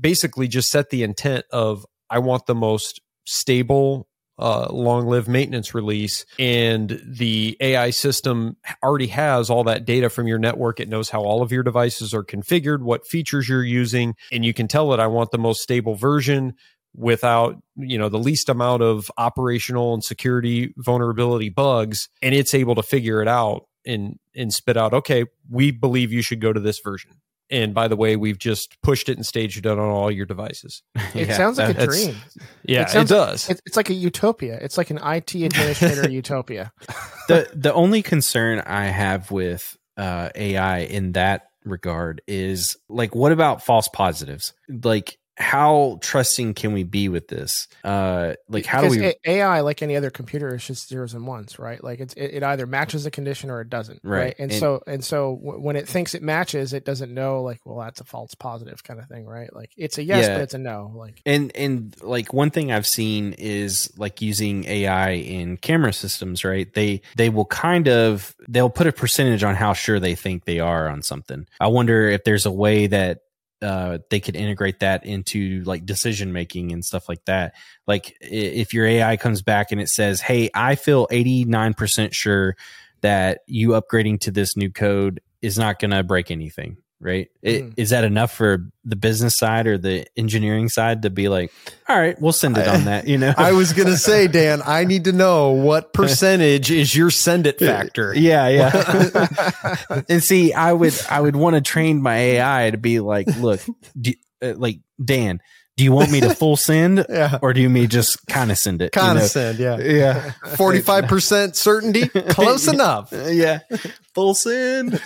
Speaker 5: basically just set the intent of I want the most stable uh, long lived maintenance release. And the AI system already has all that data from your network. It knows how all of your devices are configured, what features you're using, and you can tell it I want the most stable version without you know the least amount of operational and security vulnerability bugs. And it's able to figure it out and and spit out okay we believe you should go to this version and by the way we've just pushed it and staged it on all your devices
Speaker 2: It
Speaker 3: Yeah,
Speaker 2: sounds like a dream.
Speaker 5: yeah
Speaker 2: It
Speaker 5: it, does
Speaker 2: It's, it's like a utopia. It's like an IT administrator utopia.
Speaker 3: the the only concern I have with uh, AI in that regard is like, what about false positives? Like, how trusting can we be with this? Uh, like, how do we?
Speaker 2: AI, like any other computer, is just zeros and ones, right? Like it's, it, it either matches a condition or it doesn't, right?
Speaker 3: Right.
Speaker 2: And,
Speaker 3: And-
Speaker 2: so and so w- when it thinks it matches, it doesn't know like, well, that's a false positive kind of thing, right? Like it's a yes,
Speaker 3: Yeah.
Speaker 2: but it's a no. Like
Speaker 3: and and like one thing I've seen is like using AI in camera systems, right? They they will kind of they'll put a percentage on how sure they think they are on something. I wonder if there's a way that uh, they could integrate that into like decision making and stuff like that. Like if your AI comes back and it says, "Hey, I feel eighty nine percent sure that you upgrading to this new code is not going to break anything." Right? It-
Speaker 2: Mhm.
Speaker 3: Is that enough for the business side or the engineering side to be like, all right, we'll send it on that, you know?
Speaker 5: I was gonna say, Dan, I need to know what percentage is your send it factor.
Speaker 3: yeah, yeah. and see, I would, I would want to train my AI to be like, look, do, uh, like Dan, do you want me to full send
Speaker 4: Yeah.
Speaker 3: or do you mean just kind of send it? you know?
Speaker 4: Condescend, yeah.
Speaker 3: Yeah.
Speaker 5: 45% certainty, close enough.
Speaker 3: Yeah. Full send.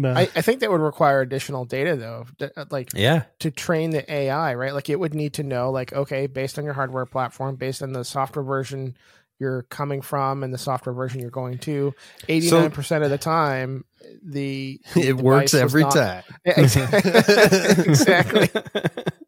Speaker 4: No.
Speaker 2: I, I think that would require additional data though, uh, like
Speaker 3: Yeah.
Speaker 2: to train the AI, right? Like it would need to know, like, okay, based on your hardware platform, based on the software version you're coming from and the software version you're going to, eighty nine percent of the time, the
Speaker 5: it works every
Speaker 2: not-
Speaker 5: time.
Speaker 2: Yeah, exactly.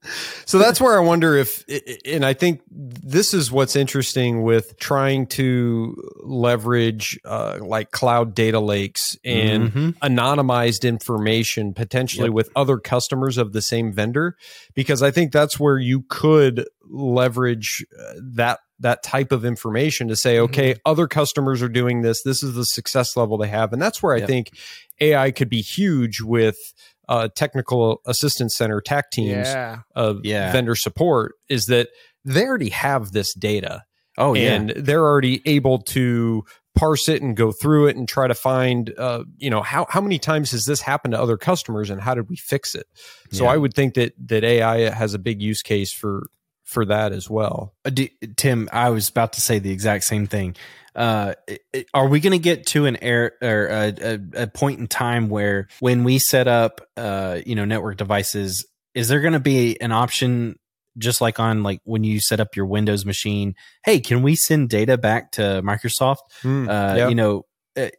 Speaker 5: So that's where I wonder if, and I think this is what's interesting with trying to leverage uh, like cloud data lakes and
Speaker 3: Mhm.
Speaker 5: anonymized information potentially
Speaker 3: Yep.
Speaker 5: with other customers of the same vendor, because I think that's where you could leverage uh, that that type of information to say, okay, other customers are doing this. This is the success level they have, and that's where I
Speaker 3: Yep.
Speaker 5: think AI could be huge with uh, technical assistance center TAC teams
Speaker 2: Yeah.
Speaker 5: of
Speaker 3: Yeah.
Speaker 5: vendor support is that they already have this data
Speaker 3: Oh yeah.
Speaker 5: and they're already able to parse it and go through it and try to find uh, you know how how many times has this happened to other customers and how did we fix it so
Speaker 3: Yeah.
Speaker 5: i would think that that ai has a big use case for for that as well
Speaker 3: Uh, do, Tim, I was about to say the exact same thing. Uh, are we going to get to an air or a, a, a point in time where when we set up, uh, you know, network devices, is there going to be an option just like on like when you set up your Windows machine? Hey, can we send data back to Microsoft?
Speaker 5: Hmm,
Speaker 3: Uh,
Speaker 5: yep.
Speaker 3: You know,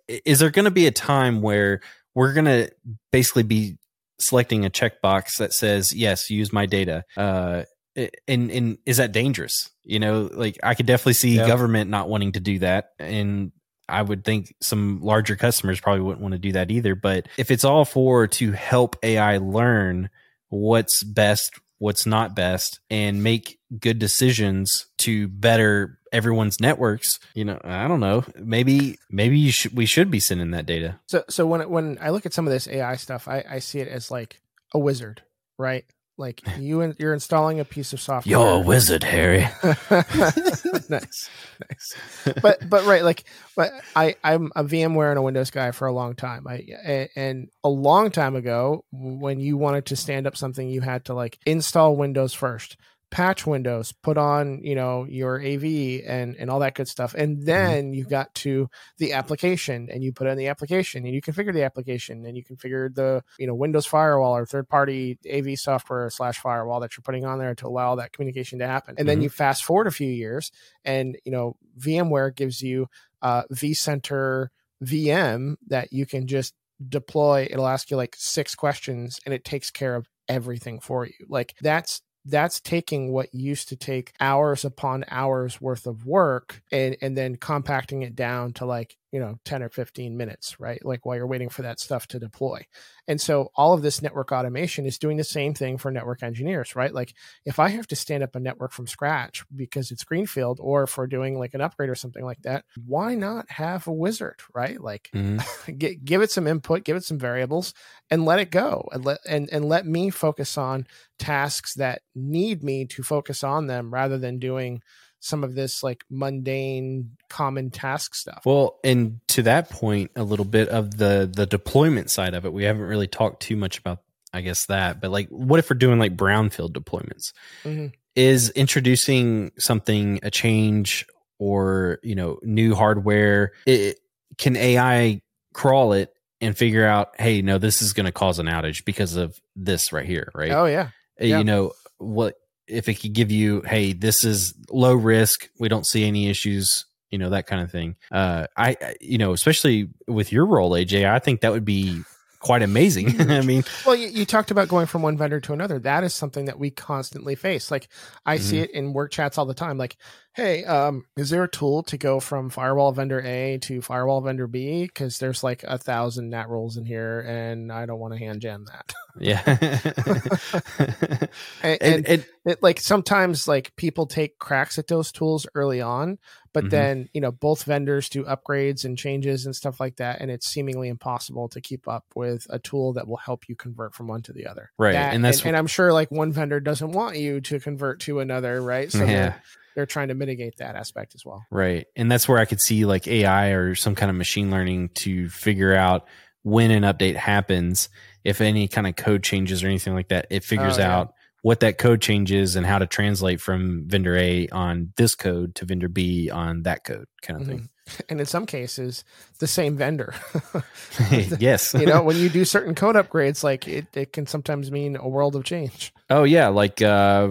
Speaker 3: is there going to be a time where we're going to basically be selecting a checkbox that says yes, use my data? Uh, and and is that dangerous? You know, like I could definitely see government not wanting to do that, and I would think some larger customers probably wouldn't want to do that either. But if it's all for to help AI learn what's best, what's not best, and make good decisions to better everyone's networks, you know, I don't know. Maybe maybe you should we should be sending that data.
Speaker 2: So so when when I look at some of this AI stuff, I, I see it as like a wizard, right? Like you in, you're installing a piece of software.
Speaker 3: You're a wizard, Harry.
Speaker 2: nice, nice. But but right, like, but I I'm a VMware and a Windows guy for a long time. I and a long time ago, when you wanted to stand up something, you had to like install Windows first, patch Windows, put on you know your AV and and all that good stuff, and then you got to the application and you put in the application and you configure the application and you configure the you know Windows firewall or third party AV software slash firewall that you're putting on there to allow that communication to happen. And then
Speaker 3: Mhm.
Speaker 2: you fast forward a few years and you know VMware gives you uh, vCenter VM that you can just deploy. It'll ask you like six questions and it takes care of everything for you. Like that's that's taking what used to take hours upon hours worth of work and and then compacting it down to like you know 10 or 15 minutes right? Like while you're waiting for that stuff to deploy. And so all of this network automation is doing the same thing for network engineers right? Like if i have to stand up a network from scratch because it's greenfield or if we're doing like an upgrade or something like that why not have a wizard right? Like
Speaker 3: Mhm.
Speaker 2: get, give it some input, give it some variables, and let it go, and let and and let me focus on tasks that need me to focus on them, rather than doing some of this like mundane, common task stuff.
Speaker 3: Well, and to that point, a little bit of the the deployment side of it, we haven't really talked too much about, I guess that. But like, what if we're doing like brownfield deployments?
Speaker 2: Mhm.
Speaker 3: Is introducing something a change or you know new hardware? It, can AI crawl it and figure out, hey, no, this is going to cause an outage because of this right here, right?
Speaker 2: Oh yeah, Yeah.
Speaker 3: you know what if it could give you hey this is low risk we don't see any issues you know that kind of thing uh i you know especially with your role aj i think that would be quite amazing i mean
Speaker 2: Well, you, you talked about going from one vendor to another. That is something that we constantly face. Like I see
Speaker 3: Mm-hmm.
Speaker 2: it in work chats all the time. Like, hey, um, is there a tool to go from firewall vendor A to firewall vendor B? Because there's like a thousand NAT rules in here, and I don't want to hand jam that.
Speaker 3: yeah
Speaker 2: And,
Speaker 3: and,
Speaker 2: and it, like sometimes like people take cracks at those tools early on but
Speaker 3: Mhm.
Speaker 2: then you know both vendors do upgrades and changes and stuff like that and it's seemingly impossible to keep up with a tool that will help you convert from one to the other
Speaker 3: Right,
Speaker 2: That-
Speaker 3: and that's
Speaker 2: and, and i'm sure like one vendor doesn't want you to convert to another right so
Speaker 3: yeah
Speaker 2: they're, trying to mitigate that aspect as well
Speaker 3: Right. And that's where I could see like AI or some kind of machine learning to figure out when an update happens, if any kind of code changes or anything like that, it figures
Speaker 2: Oh, yeah.
Speaker 3: out what that code changes and how to translate from vendor A on this code to vendor B on that code kind of thing.
Speaker 2: and in some cases, the same vendor.
Speaker 3: yes.
Speaker 2: you know, when you do certain code upgrades, like it, it can sometimes mean a world of change.
Speaker 3: Oh yeah, like uh,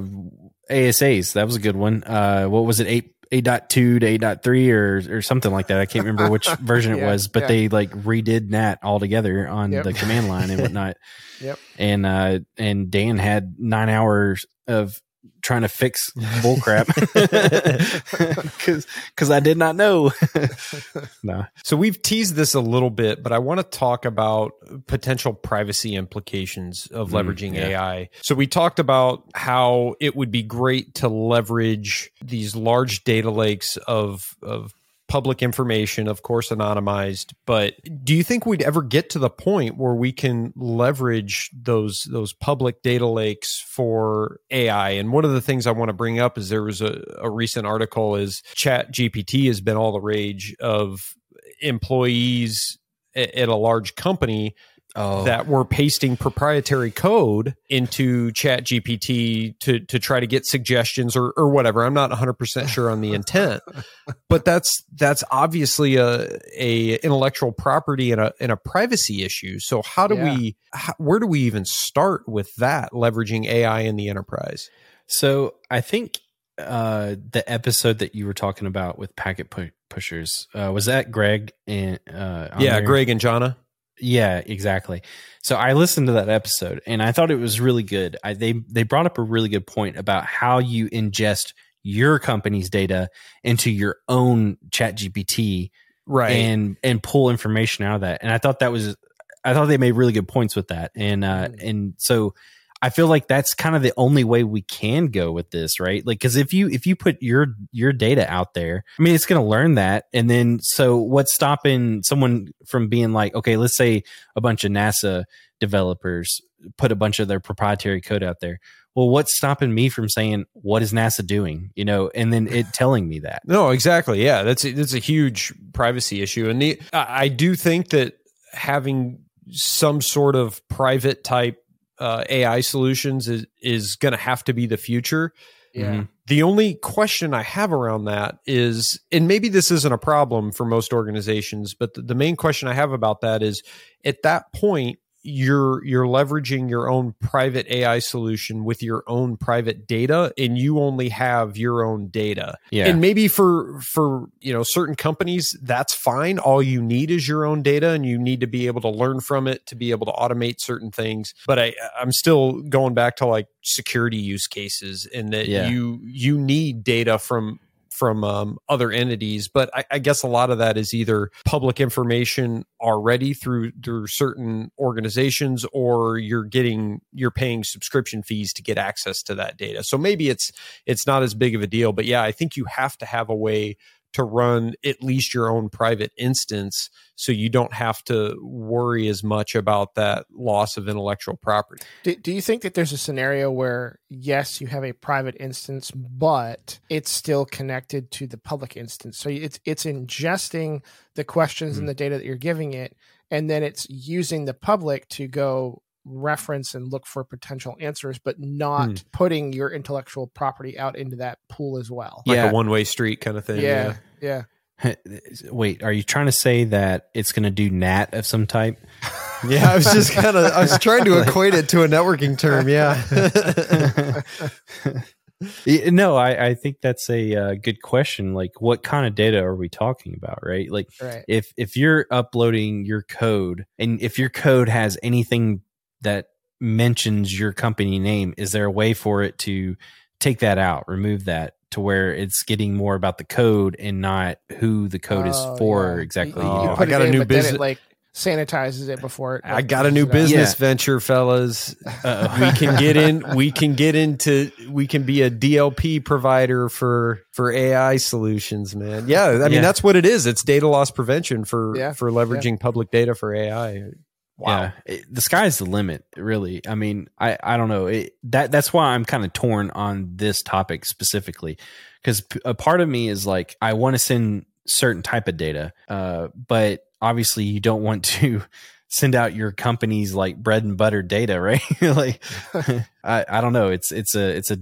Speaker 3: ASAs. That was a good one. Uh, what was it? Eight. 8.2 to 8.3 or or something like that. I can't remember which version it was, but
Speaker 2: yeah.
Speaker 3: they like redid NAT altogether on
Speaker 2: Yep.
Speaker 3: the command line and whatnot.
Speaker 2: Yep.
Speaker 3: And uh and Dan had nine hours of trying to fix bullcrap because because I did not know. no.
Speaker 5: So we've teased this a little bit, but I want to talk about potential privacy implications of
Speaker 3: Mm,
Speaker 5: leveraging
Speaker 3: yeah.
Speaker 5: AI. So we talked about how it would be great to leverage these large data lakes of of public information, of course anonymized, but do you think we'd ever get to the point where we can leverage those those public data lakes for AI? And one of the things I want to bring up is there was a, a recent article is Chat GPT has been all the rage of employees a- at a large company
Speaker 3: Oh,
Speaker 5: that were pasting proprietary code into chat gpt to to try to get suggestions or or whatever. I'm not 100% sure on the intent but that's that's obviously a a intellectual property and a and a privacy issue. So how do
Speaker 2: Yeah.
Speaker 5: we how, where do we even start with that leveraging ai in the enterprise?
Speaker 3: So I think uh, the episode that you were talking about with packet pu- pushers uh, was that Greg and uh,
Speaker 5: yeah
Speaker 3: there?
Speaker 5: greg and Johna
Speaker 3: Yeah, exactly. So I listened to that episode and I thought it was really good. I, they they brought up a really good point about how you ingest your company's data into your own Chat GPT
Speaker 5: right
Speaker 3: and and pull information out of that. And I thought that was I thought they made really good points with that. And uh
Speaker 2: Mm.
Speaker 3: and so I feel like that's kind of the only way we can go with this, right? Like cuz if you if you put your your data out there, I mean it's going to learn that and then so what's stopping someone from being like, okay, let's say a bunch of NASA developers put a bunch of their proprietary code out there. Well, what's stopping me from saying what is NASA doing? You know, and then it telling me that.
Speaker 5: No, exactly. Yeah, that's a, that's a huge privacy issue, and the, I do think that having some sort of private type uh, AI solutions is is going to have to be the future.
Speaker 2: Yeah.
Speaker 3: Mhm.
Speaker 5: The only question I have around that is, and maybe this isn't a problem for most organizations, but the, the main question I have about that is, at that point, you're you're leveraging your own private AI solution with your own private data, and you only have your own data.
Speaker 3: Yeah.
Speaker 5: And maybe for for you know certain companies that's fine. All you need is your own data and you need to be able to learn from it to be able to automate certain things. But I I'm still going back to like security use cases and that
Speaker 3: Yeah.
Speaker 5: you you need data from from um, other entities, but I, I guess a lot of that is either public information already through through certain organizations, or you're getting you're paying subscription fees to get access to that data. So maybe it's it's not as big of a deal. But yeah, I think you have to have a way to run at least your own private instance so you don't have to worry as much about that loss of intellectual property.
Speaker 2: Do, do you think that there's a scenario where yes, you have a private instance, but it's still connected to the public instance? So it's it's ingesting the questions and hmm. the data that you're giving it, and then it's using the public to go reference and look for potential answers, but not
Speaker 5: Hmm.
Speaker 2: putting your intellectual property out into that pool as well.
Speaker 5: Like
Speaker 3: Yeah.
Speaker 5: a one way street kind of thing.
Speaker 2: yeah, yeah.
Speaker 3: Wait, are you trying to say that it's going to do NAT of some type?
Speaker 4: Yeah, I was just kind of I was trying to equate it to a networking term. Yeah.
Speaker 3: Yeah, no, I, I think that's a uh, good question. Like, what kind of data are we talking about, right? Like,
Speaker 2: Right.
Speaker 3: if if you're uploading your code, and if your code has anything that mentions your company name, is there a way for it to take that out, remove that, to where it's getting more about the code and not who the code
Speaker 2: Oh,
Speaker 3: is for
Speaker 2: yeah.
Speaker 3: exactly?
Speaker 2: You, oh,
Speaker 3: you
Speaker 2: you
Speaker 3: know?
Speaker 5: I got
Speaker 2: it
Speaker 5: a
Speaker 2: in,
Speaker 5: new business-
Speaker 2: like sanitizes it before it.
Speaker 5: I got a new
Speaker 2: pushes it out.
Speaker 5: business
Speaker 3: Yeah.
Speaker 5: venture, fellas.
Speaker 3: Uh-oh.
Speaker 5: we can get in. We can get into. We can be a DLP provider for for AI solutions, man. Yeah, I mean
Speaker 3: Yeah.
Speaker 5: that's what it is. It's data loss prevention for
Speaker 2: Yeah,
Speaker 5: for leveraging public data for AI. Wow.
Speaker 3: Yeah, it, the sky's the limit. Really, I mean, I I don't know. It, that that's why I'm kind of torn on this topic specifically, because a part of me is like I want to send certain type of data, uh, but obviously you don't want to send out your company's like bread and butter data, right? like, I I don't know. It's it's a it's a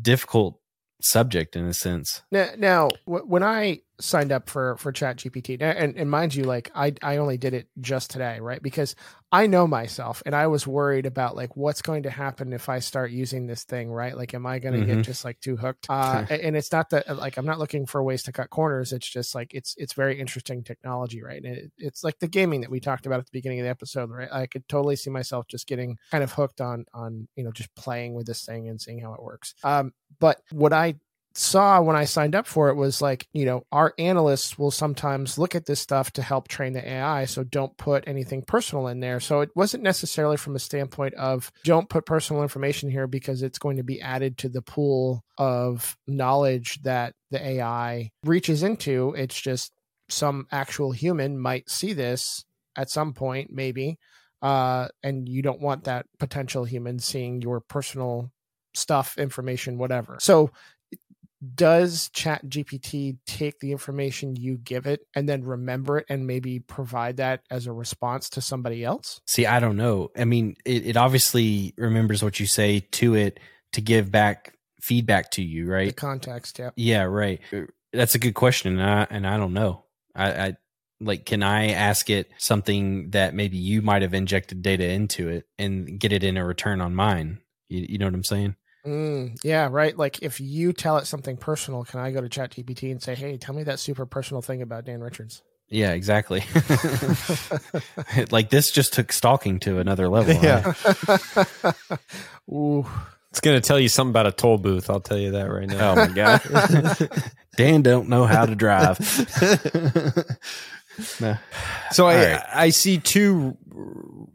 Speaker 3: difficult subject in a sense.
Speaker 2: Now, now when I signed up for for Chat GPT, and and mind you, like I I only did it just today, right? Because I know myself, and I was worried about like what's going to happen if I start using this thing, right? Like, am I going to
Speaker 3: Mhm.
Speaker 2: get just like too hooked? Uh, and it's not that like I'm not looking for ways to cut corners. It's just like it's it's very interesting technology, right? And it, it's like the gaming that we talked about at the beginning of the episode, right? I could totally see myself just getting kind of hooked on on you know just playing with this thing and seeing how it works. Um, but what I saw when I signed up for it was like, you know, our analysts will sometimes look at this stuff to help train the AI. So don't put anything personal in there. So it wasn't necessarily from a standpoint of don't put personal information here because it's going to be added to the pool of knowledge that the AI reaches into. It's just some actual human might see this at some point, maybe. Uh, and you don't want that potential human seeing your personal stuff, information, whatever. So does chat gpt take the information you give it and then remember it and maybe provide that as a response to somebody else
Speaker 3: See, I don't know. I mean, it, it obviously remembers what you say to it to give back feedback to you,
Speaker 2: the
Speaker 3: right?
Speaker 2: context yeah
Speaker 3: Yeah, right. Uh, that's a good question, and I, and I don't know. I, I like, can I ask it something that maybe you might have injected data into it and get it in a return on mine? You, you know what I'm saying?
Speaker 2: Mm, yeah right like if you tell it something personal can i go to chat gpt and say hey tell me that super personal thing about dan richards
Speaker 3: Yeah, exactly. like this just took stalking to another level. huh?
Speaker 5: Yeah.
Speaker 2: Ooh.
Speaker 5: It's going to tell you something about a toll booth. I'll tell you that right now.
Speaker 3: Oh my god. Dan don't know how to drive. no.
Speaker 5: So I
Speaker 3: All right.
Speaker 5: I see two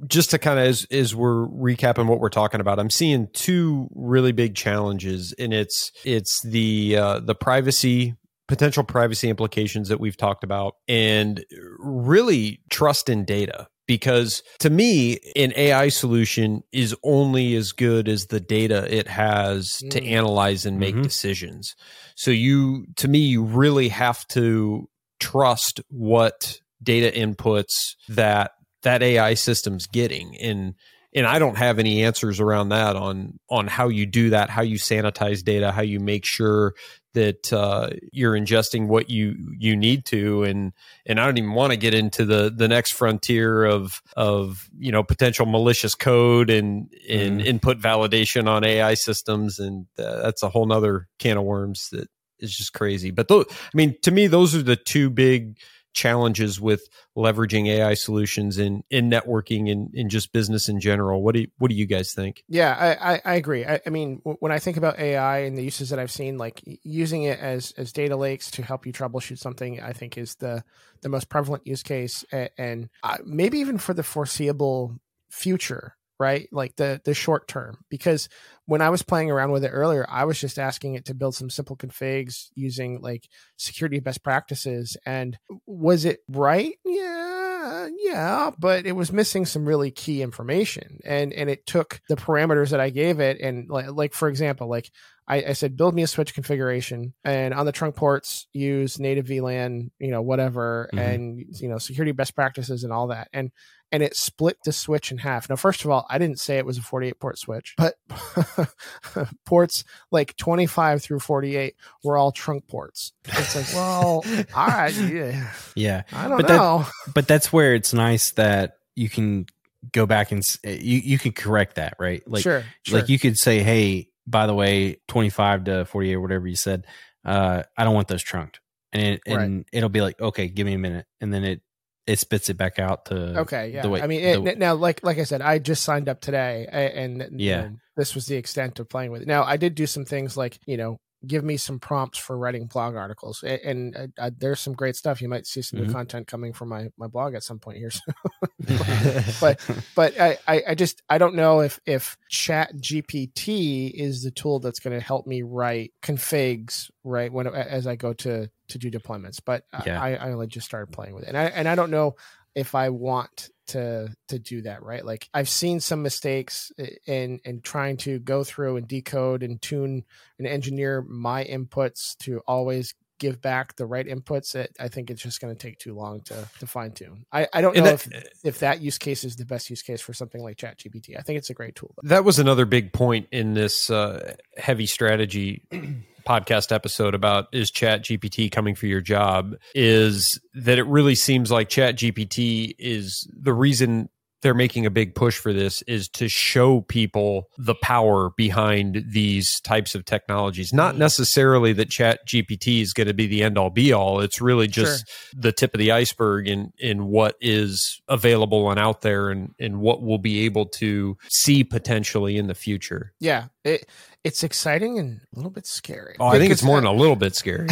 Speaker 5: just to kind of as as we're recapping what we're talking about. I'm seeing two really big challenges, and it's it's the uh, the privacy potential privacy implications that we've talked about, and really trust in data. Because to me, an AI solution is only as good as the data it has to
Speaker 2: Mm.
Speaker 5: analyze and make
Speaker 3: Mhm.
Speaker 5: decisions. So you, to me, you really have to trust what data inputs that that AI system's getting and and I don't have any answers around that on on how you do that, how you sanitize data, how you make sure that uh, you're ingesting what you you need to, and and I don't even want to get into the the next frontier of of you know potential malicious code and and
Speaker 3: Mhm.
Speaker 5: input validation on AI systems, and uh, that's a whole nother can of worms that is just crazy. But those, I mean, to me, those are the two big challenges with leveraging AI solutions in in networking and in just business in general. What do you, what do you guys think?
Speaker 2: Yeah, I, I, I agree. I, I mean, w- when I think about AI and the uses that I've seen, like using it as as data lakes to help you troubleshoot something, I think is the the most prevalent use case, and, and uh, maybe even for the foreseeable future, right? Like the the short term, because when I was playing around with it earlier, I was just asking it to build some simple configs using like security best practices, and was it right? Yeah, yeah, but it was missing some really key information, and and it took the parameters that I gave it, and like like for example, like I, I said, build me a switch configuration, and on the trunk ports, use native VLAN, you know, whatever,
Speaker 3: Mhm.
Speaker 2: and you know, security best practices and all that, and and it split the switch in half. Now, first of all, I didn't say it was a 48 port switch, but ports like 25 through 48 were all trunk ports. It's like, well, all right, yeah,
Speaker 3: Yeah.
Speaker 2: I don't
Speaker 3: But that-
Speaker 2: know.
Speaker 3: But that's where it's nice that you can go back and you you can correct that, right? Like
Speaker 2: sure, sure.
Speaker 3: like you could say, "Hey, by the way, 25 to 48 or whatever you said, uh I don't want those trunked." And it,
Speaker 2: Right.
Speaker 3: and it'll be like, "Okay, give me a minute." And then it it spits it back out to
Speaker 2: Okay, yeah.
Speaker 3: the way-
Speaker 2: I mean,
Speaker 3: the-
Speaker 2: it, now, like like I said, I just signed up today, and, and
Speaker 3: Yeah.
Speaker 2: you know, this was the extent of playing with it. Now, I did do some things like you know, give me some prompts for writing blog articles, a- and uh, uh, there's some great stuff. You might see some new
Speaker 3: Mhm.
Speaker 2: content coming from my my blog at some point here. but but I, I just I don't know if if Chat GPT is the tool that's going to help me write configs right when as I go to to do deployments. But I-
Speaker 3: Yeah.
Speaker 2: I, I only just started playing with it, and I and I don't know if I want to to do that right. Like I've seen some mistakes in in trying to go through and decode and tune and engineer my inputs to always give back the right inputs that I think it's just going to take too long to, to fine tune. I, I don't know
Speaker 5: And
Speaker 2: if
Speaker 5: that-
Speaker 2: if that use case is the best use case for something like ChatGPT. I think it's a great tool.
Speaker 5: that was another big point in this uh, heavy strategy podcast episode about is Chat GPT coming for your job is that it really seems like Chat GPT is the reason they're making a big push for this is to show people the power behind these types of technologies. Not mm. necessarily that Chat GPT is going to be the end all be all. It's really just the tip of the iceberg in in what is available and out there and and what we'll be able to see potentially in the future.
Speaker 2: Yeah, it it's exciting and a little bit scary.
Speaker 5: Oh, I think it's more than a little bit scary.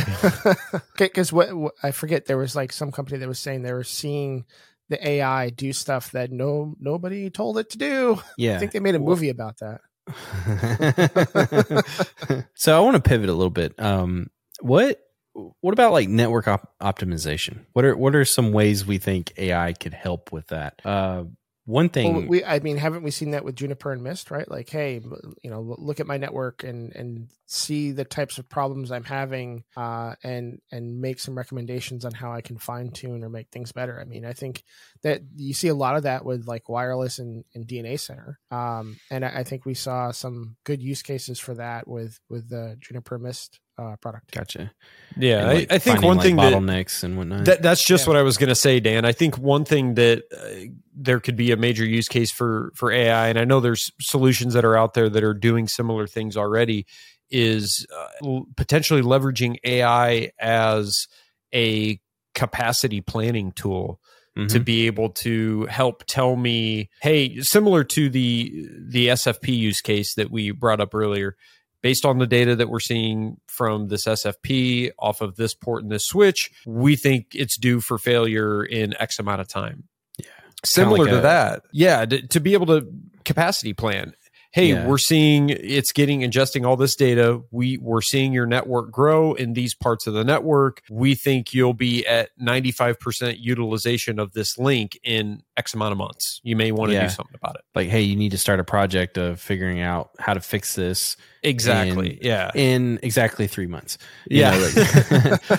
Speaker 2: because what, what I forget, there was like some company that was saying they were seeing the AI do stuff that no nobody told it to do.
Speaker 3: Yeah.
Speaker 2: I think they made a movie about that.
Speaker 3: so I want to pivot a little bit. Um, what what about like network op- optimization? What are what are some ways we think AI could help with that? Uh, one thing
Speaker 2: Well, we, I mean, haven't we seen that with Juniper and Mist, right? Like, hey, you know, look at my network and and see the types of problems I'm having, uh, and and make some recommendations on how I can fine tune or make things better. I mean, I think that you see a lot of that with like wireless and, and DNA Center, um, and I, I think we saw some good use cases for that with with the Juniper Mist uh, product.
Speaker 3: gotcha.
Speaker 5: Yeah,
Speaker 3: And,
Speaker 5: I, I think one
Speaker 3: like,
Speaker 5: thing that
Speaker 3: bottlenecks and whatnot.
Speaker 5: That, that's just
Speaker 2: Yeah.
Speaker 5: what I was going to say, Dan. I think one thing that uh, there could be a major use case for for AI, and I know there's solutions that are out there that are doing similar things already, is uh, l- potentially leveraging AI as a capacity planning tool
Speaker 3: Mhm.
Speaker 5: to be able to help tell me, hey, similar to the the SFP use case that we brought up earlier, based on the data that we're seeing from this SFP off of this port and this switch, we think it's due for failure in X amount of time.
Speaker 3: Yeah.
Speaker 5: Similar
Speaker 3: like
Speaker 5: to
Speaker 3: a-
Speaker 5: that. Yeah, to, to be able to capacity plan. Hey,
Speaker 3: Yeah.
Speaker 5: we're seeing it's getting ingesting all this data. We we're seeing your network grow in these parts of the network. We think you'll be at 95% utilization of this link in X amount of months. You may want to
Speaker 3: Yeah.
Speaker 5: do something about it.
Speaker 3: like, hey, you need to start a project of figuring out how to fix this
Speaker 5: Exactly.
Speaker 3: And-
Speaker 5: yeah.
Speaker 3: in exactly three months. You
Speaker 5: Yeah.
Speaker 3: know, like-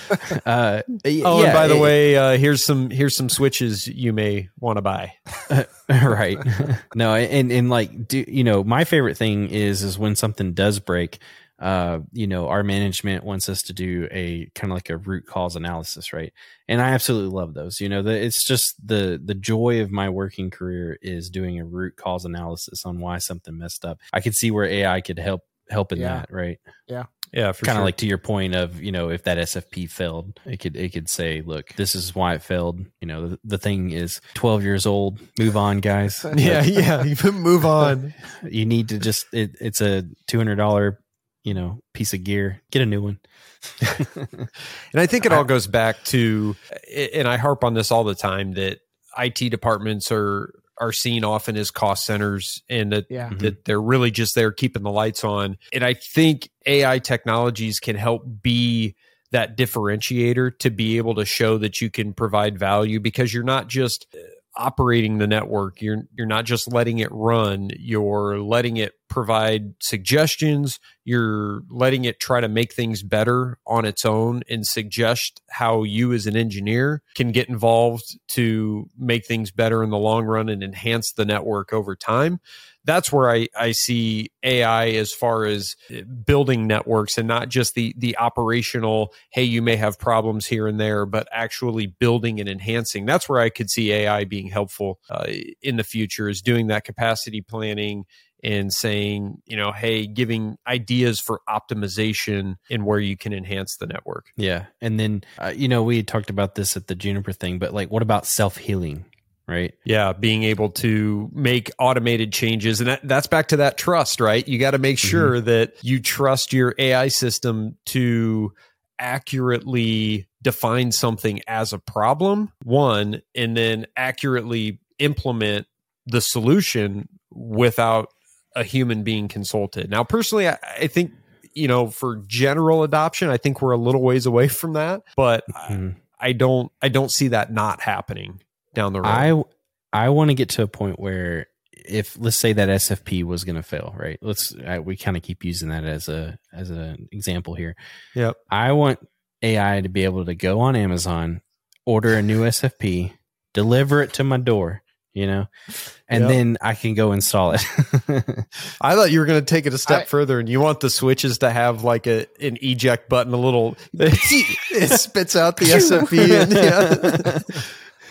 Speaker 3: uh,
Speaker 5: Oh,
Speaker 3: yeah,
Speaker 5: and by the
Speaker 3: it-
Speaker 5: way, uh, here's some here's some switches you may want to buy.
Speaker 3: right no and and like do you know my favorite thing is is when something does break uh you know our management wants us to do a kind of like a root cause analysis right and i absolutely love those you know the, it's just the the joy of my working career is doing a root cause analysis on why something messed up i could see where ai could help help in
Speaker 2: Yeah.
Speaker 3: that right
Speaker 5: Yeah, for
Speaker 3: kind of
Speaker 5: sure.
Speaker 3: like to your point of you know if that sfp failed it could it could say look this is why it failed you know the, the thing is 12 years old move on guys
Speaker 5: yeah,
Speaker 4: yeah, you move on.
Speaker 3: you need to just it, it's a $200 you know piece of gear get a new one
Speaker 5: And I think it all goes back to, and I harp on this all the time that IT departments are are seen often as cost centers, and that
Speaker 2: Yeah.
Speaker 5: That mm-hmm. they're really just there keeping the lights on. And I think AI technologies can help be that differentiator to be able to show that you can provide value because you're not just operating the network. You're you're not just letting it run. You're letting it provide suggestions. You're letting it try to make things better on its own and suggest how you as an engineer can get involved to make things better in the long run and enhance the network over time that's where I, I see AI as far as uh, building networks and not just the the operational. Hey, you may have problems here and there, but actually building and enhancing. That's where I could see AI being helpful uh, in the future. Is doing that capacity planning and saying, you know, hey, giving ideas for optimization and where you can enhance the network.
Speaker 3: yeah and then uh, you know we talked about this at the juniper thing but like what about self-healing right
Speaker 5: Yeah, being able to make automated changes. And that, that's back to that trust, right? You got to make sure that you trust your AI system to accurately define something as a problem, one, and then accurately implement the solution without a human being consulted. Now, personally, I, I think. You know, for general adoption, I think we're a little ways away from that, but I,
Speaker 3: Mhm.
Speaker 5: I don't, I don't see that not happening down the road.
Speaker 3: I I want to get to a point where if let's say that SFP was going to fail, right? Let's I, we kind of keep using that as a as an example here.
Speaker 5: Yep.
Speaker 3: I want AI to be able to go on Amazon, order a new SFP, deliver it to my door. you know, and
Speaker 5: Yep.
Speaker 3: then I can go install it.
Speaker 5: I thought you were going to take it a step
Speaker 2: I-
Speaker 5: further, and you want the switches to have like a an eject button, a little.
Speaker 4: it spits out the SFP. And, yeah.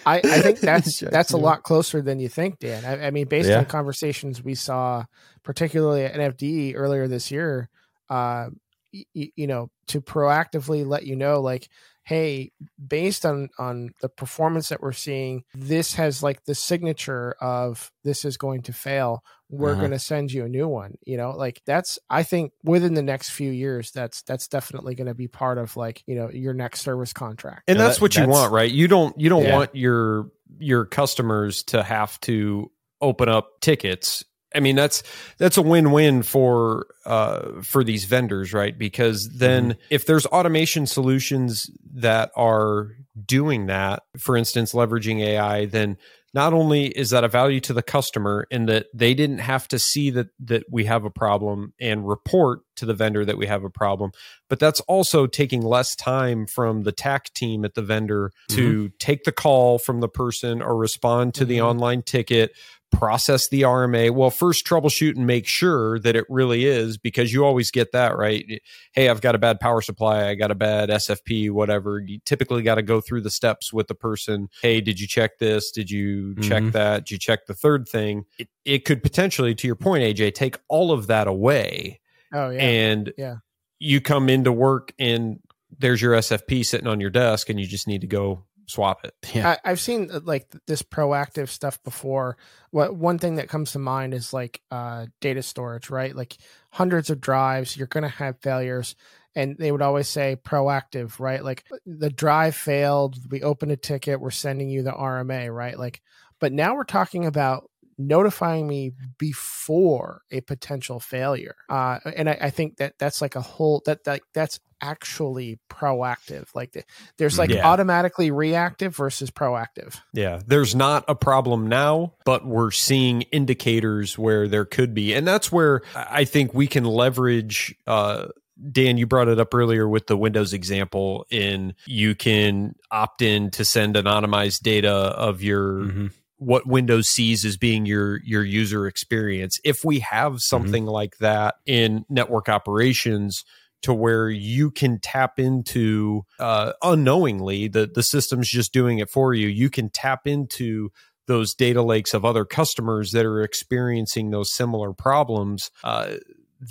Speaker 2: I, I think that's that's a lot closer than you think, Dan. I, I mean, based
Speaker 3: Yeah.
Speaker 2: on conversations we saw, particularly at NFD earlier this year, uh, y- y- you know, to proactively let you know, like, hey, based on on the performance that we're seeing, this has like the signature of this is going to fail. We're
Speaker 3: Uh-huh.
Speaker 2: going to send you a new one. You know, like that's I think within the next few years, that's that's definitely going to be part of like you know your next service contract.
Speaker 5: and
Speaker 3: Yeah,
Speaker 5: that's
Speaker 3: that-
Speaker 5: what you want, right? You don't you don't
Speaker 2: Yeah.
Speaker 5: want your your customers to have to open up tickets. I mean, that's that's a win-win for uh, for these vendors, right? Because then if there's automation solutions that are doing that, for instance, leveraging AI, then not only is that a value to the customer in that they didn't have to see that that we have a problem and report to the vendor that we have a problem, but that's also taking less time from the TAC team at the vendor to take the call from the person or respond to the
Speaker 2: Mhm.
Speaker 5: online ticket, process the RMA. Well, first troubleshoot and make sure that it really is because you always get that, right? Hey, I've got a bad power supply, I got a bad SFP, whatever. You typically got to go through the steps with the person. Hey, did you check this? Did you check
Speaker 3: Mhm.
Speaker 5: that? Did you check the third thing? It, it could potentially, to your point, AJ, take all of that away
Speaker 2: Oh yeah,
Speaker 5: and
Speaker 2: Yeah.
Speaker 5: you come into work and there's your SFP sitting on your desk and you just need to go swap it.
Speaker 3: yeah.
Speaker 2: I, I've seen uh, like this proactive stuff before. What one thing that comes to mind is like uh, data storage, right? Like hundreds of drives, you're going to have failures, and they would always say proactive, right? Like the drive failed, we open a ticket, we're sending you the RMA, right? Like, but now we're talking about notifying me before a potential failure uh and I, I think that that's like a whole that that that's actually proactive like the, there's like
Speaker 5: Yeah.
Speaker 2: automatically reactive versus proactive
Speaker 5: Yeah, there's not a problem now, but we're seeing indicators where there could be. And that's where I I think we can leverage uh Dan, you brought it up earlier with the Windows example in you can opt in to send anonymized data of your
Speaker 3: Mhm.
Speaker 5: What Windows sees as being your your user experience. If we have something like that in network operations to where you can tap into uh, unknowingly the the system's just doing it for you, you can tap into those data lakes of other customers that are experiencing those similar problems. Uh,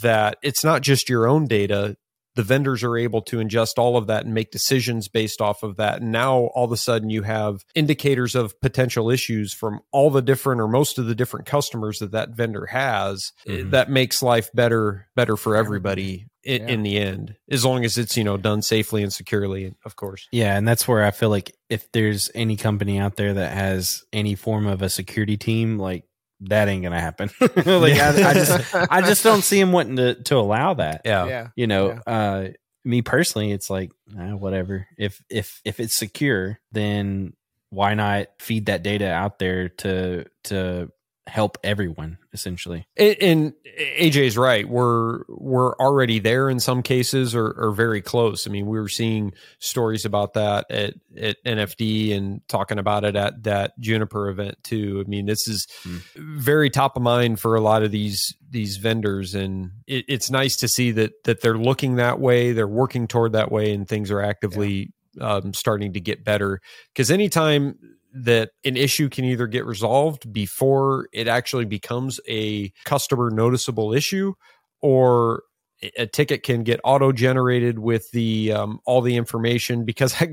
Speaker 5: that it's not just your own data the vendors are able to ingest all of that and make decisions based off of that. And now all of a sudden you have indicators of potential issues from all the different or most of the different customers that that vendor has.
Speaker 3: Mhm.
Speaker 5: That makes life better, better for everybody in,
Speaker 2: Yeah.
Speaker 5: in the end, as long as it's, you know, done safely and securely, of course.
Speaker 3: Yeah, and that's where I feel like if there's any company out there that has any form of a security team, like that ain't gonna happen. like I, I just I just don't see him wanting to to allow that.
Speaker 5: Yeah.
Speaker 2: yeah
Speaker 3: You know, uh me personally, it's like uh, whatever. If if if it's secure, then why not feed that data out there to to help everyone essentially?
Speaker 5: And, and AJ's right. We're we're already there in some cases, or, or very close. I mean, we were seeing stories about that at at NFD and talking about it at that Juniper event too. I mean, this is
Speaker 3: Hmm.
Speaker 5: very top of mind for a lot of these these vendors, and it, it's nice to see that that they're looking that way, they're working toward that way, and things are actively um, starting to get better. Because anytime that an issue can either get resolved before it actually becomes a customer noticeable issue or a ticket can get auto generated with the um, all the information because I,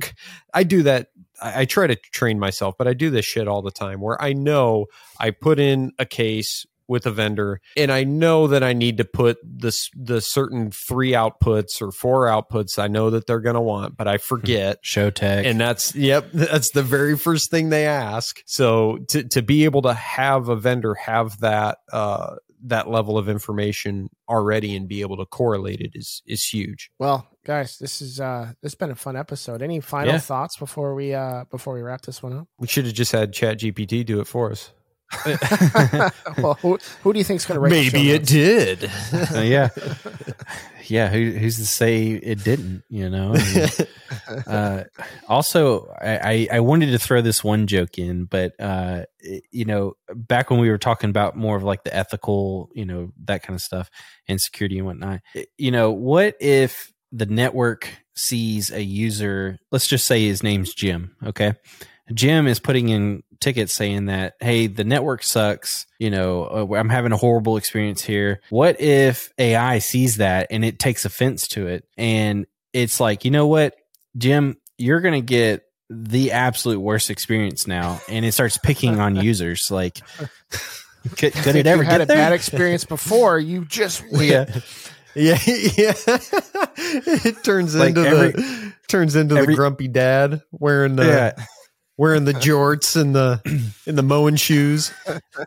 Speaker 5: I do that I, I try to train myself but I do this shit all the time where I know I put in a case with a vendor and I know that I need to put this the certain three outputs or four outputs I know that they're going to want but I forget.
Speaker 3: Show tech.
Speaker 5: and that's yep that's the very first thing they ask. So to to be able to have a vendor have that uh that level of information already and be able to correlate it is is huge.
Speaker 2: Well guys this is uh this has been a fun episode. Any final
Speaker 3: Yeah.
Speaker 2: thoughts before we uh before we wrap this one up?
Speaker 5: We should have just had chat gpt do it for us
Speaker 2: well, who, who do you think's going to write? the show
Speaker 6: Maybe it
Speaker 2: notes?
Speaker 6: did.
Speaker 3: Uh, yeah, yeah. Who, who's to say it didn't? You know. I uh, also, I, I I wanted to throw this one joke in, but uh, you know, back when we were talking about more of like the ethical, you know, that kind of stuff and security and whatnot. You know, what if the network sees a user? Let's just say his name's Jim. Okay, Jim is putting in tickets saying that, hey, the network sucks. You know, uh, I'm having a horrible experience here. What if AI sees that and it takes offense to it? And it's like, you know what, Jim, you're going to get the absolute worst experience now. And it starts picking on users. Like, could, could
Speaker 2: If
Speaker 3: it ever
Speaker 2: you had
Speaker 3: get
Speaker 2: a
Speaker 3: there?
Speaker 2: bad experience before, you just win.
Speaker 3: yeah.
Speaker 6: Yeah, yeah. it turns
Speaker 3: Like
Speaker 6: into
Speaker 3: every-
Speaker 6: the turns into
Speaker 3: every-
Speaker 6: the grumpy dad wearing the
Speaker 3: Yeah.
Speaker 6: Wearing the jorts and the in the mowing shoes.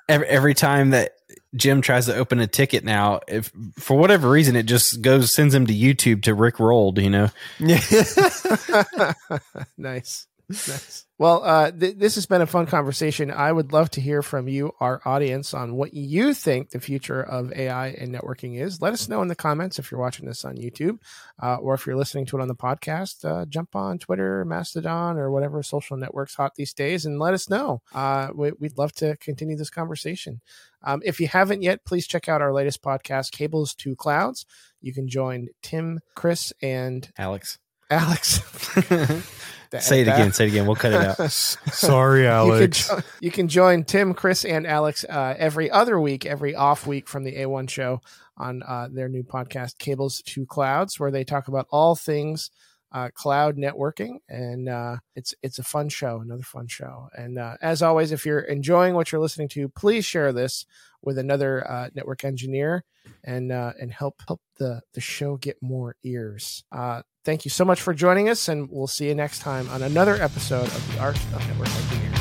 Speaker 3: every, every time that Jim tries to open a ticket now, if for whatever reason it just goes sends him to YouTube to Rick Rolled, you know.
Speaker 6: Yeah.
Speaker 2: nice. Nice. Well, uh, th- this has been a fun conversation. I would love to hear from you, our audience, on what you think the future of AI and networking is. Let us know in the comments if you're watching this on YouTube, uh, or if you're listening to it on the podcast. Uh, jump on Twitter, Mastodon, or whatever social networks hot these days, and let us know. Uh, we- we'd love to continue this conversation. Um, if you haven't yet, please check out our latest podcast, Cables to Clouds. You can join Tim, Chris, and
Speaker 3: Alex.
Speaker 2: Alex.
Speaker 3: say it again. Say it again. We'll cut it out.
Speaker 6: Sorry,
Speaker 2: You can,
Speaker 6: Alex.
Speaker 2: jo- you can join Tim, Chris, and Alex uh, every other week, every off week from the A1 show on uh, their new podcast, Cables to Clouds, where they talk about all things uh, cloud networking, and uh, it's it's a fun show, another fun show. And uh, as always, if you're enjoying what you're listening to, please share this with another uh, network engineer and uh, and help help the the show get more ears. Thank you so much for joining us, and we'll see you next time on another episode of the Art of Network Engineering.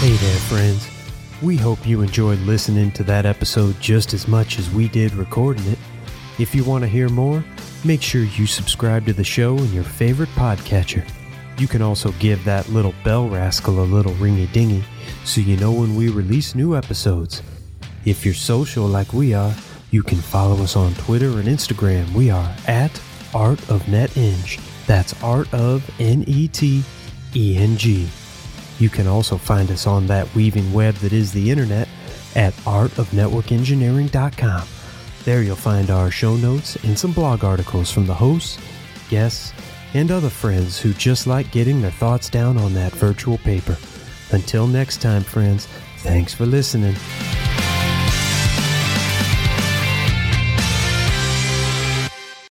Speaker 5: Hey there, friends. We hope you enjoyed listening to that episode just as much as we did recording it. If you want to hear more, make sure you subscribe to the show in your favorite podcatcher. You can also give that little bell rascal a little ringy dingy so you know when we release new episodes. If you're social like we are, you can follow us on Twitter and Instagram. We are at Art of NetEng. That's Art of N E T E N G. You can also find us on that weaving web that is the internet at artofnetworkengineering.com. There you'll find our show notes and some blog articles from the hosts, guests, and other friends who just like getting their thoughts down on that virtual paper. Until next time, friends, thanks for listening.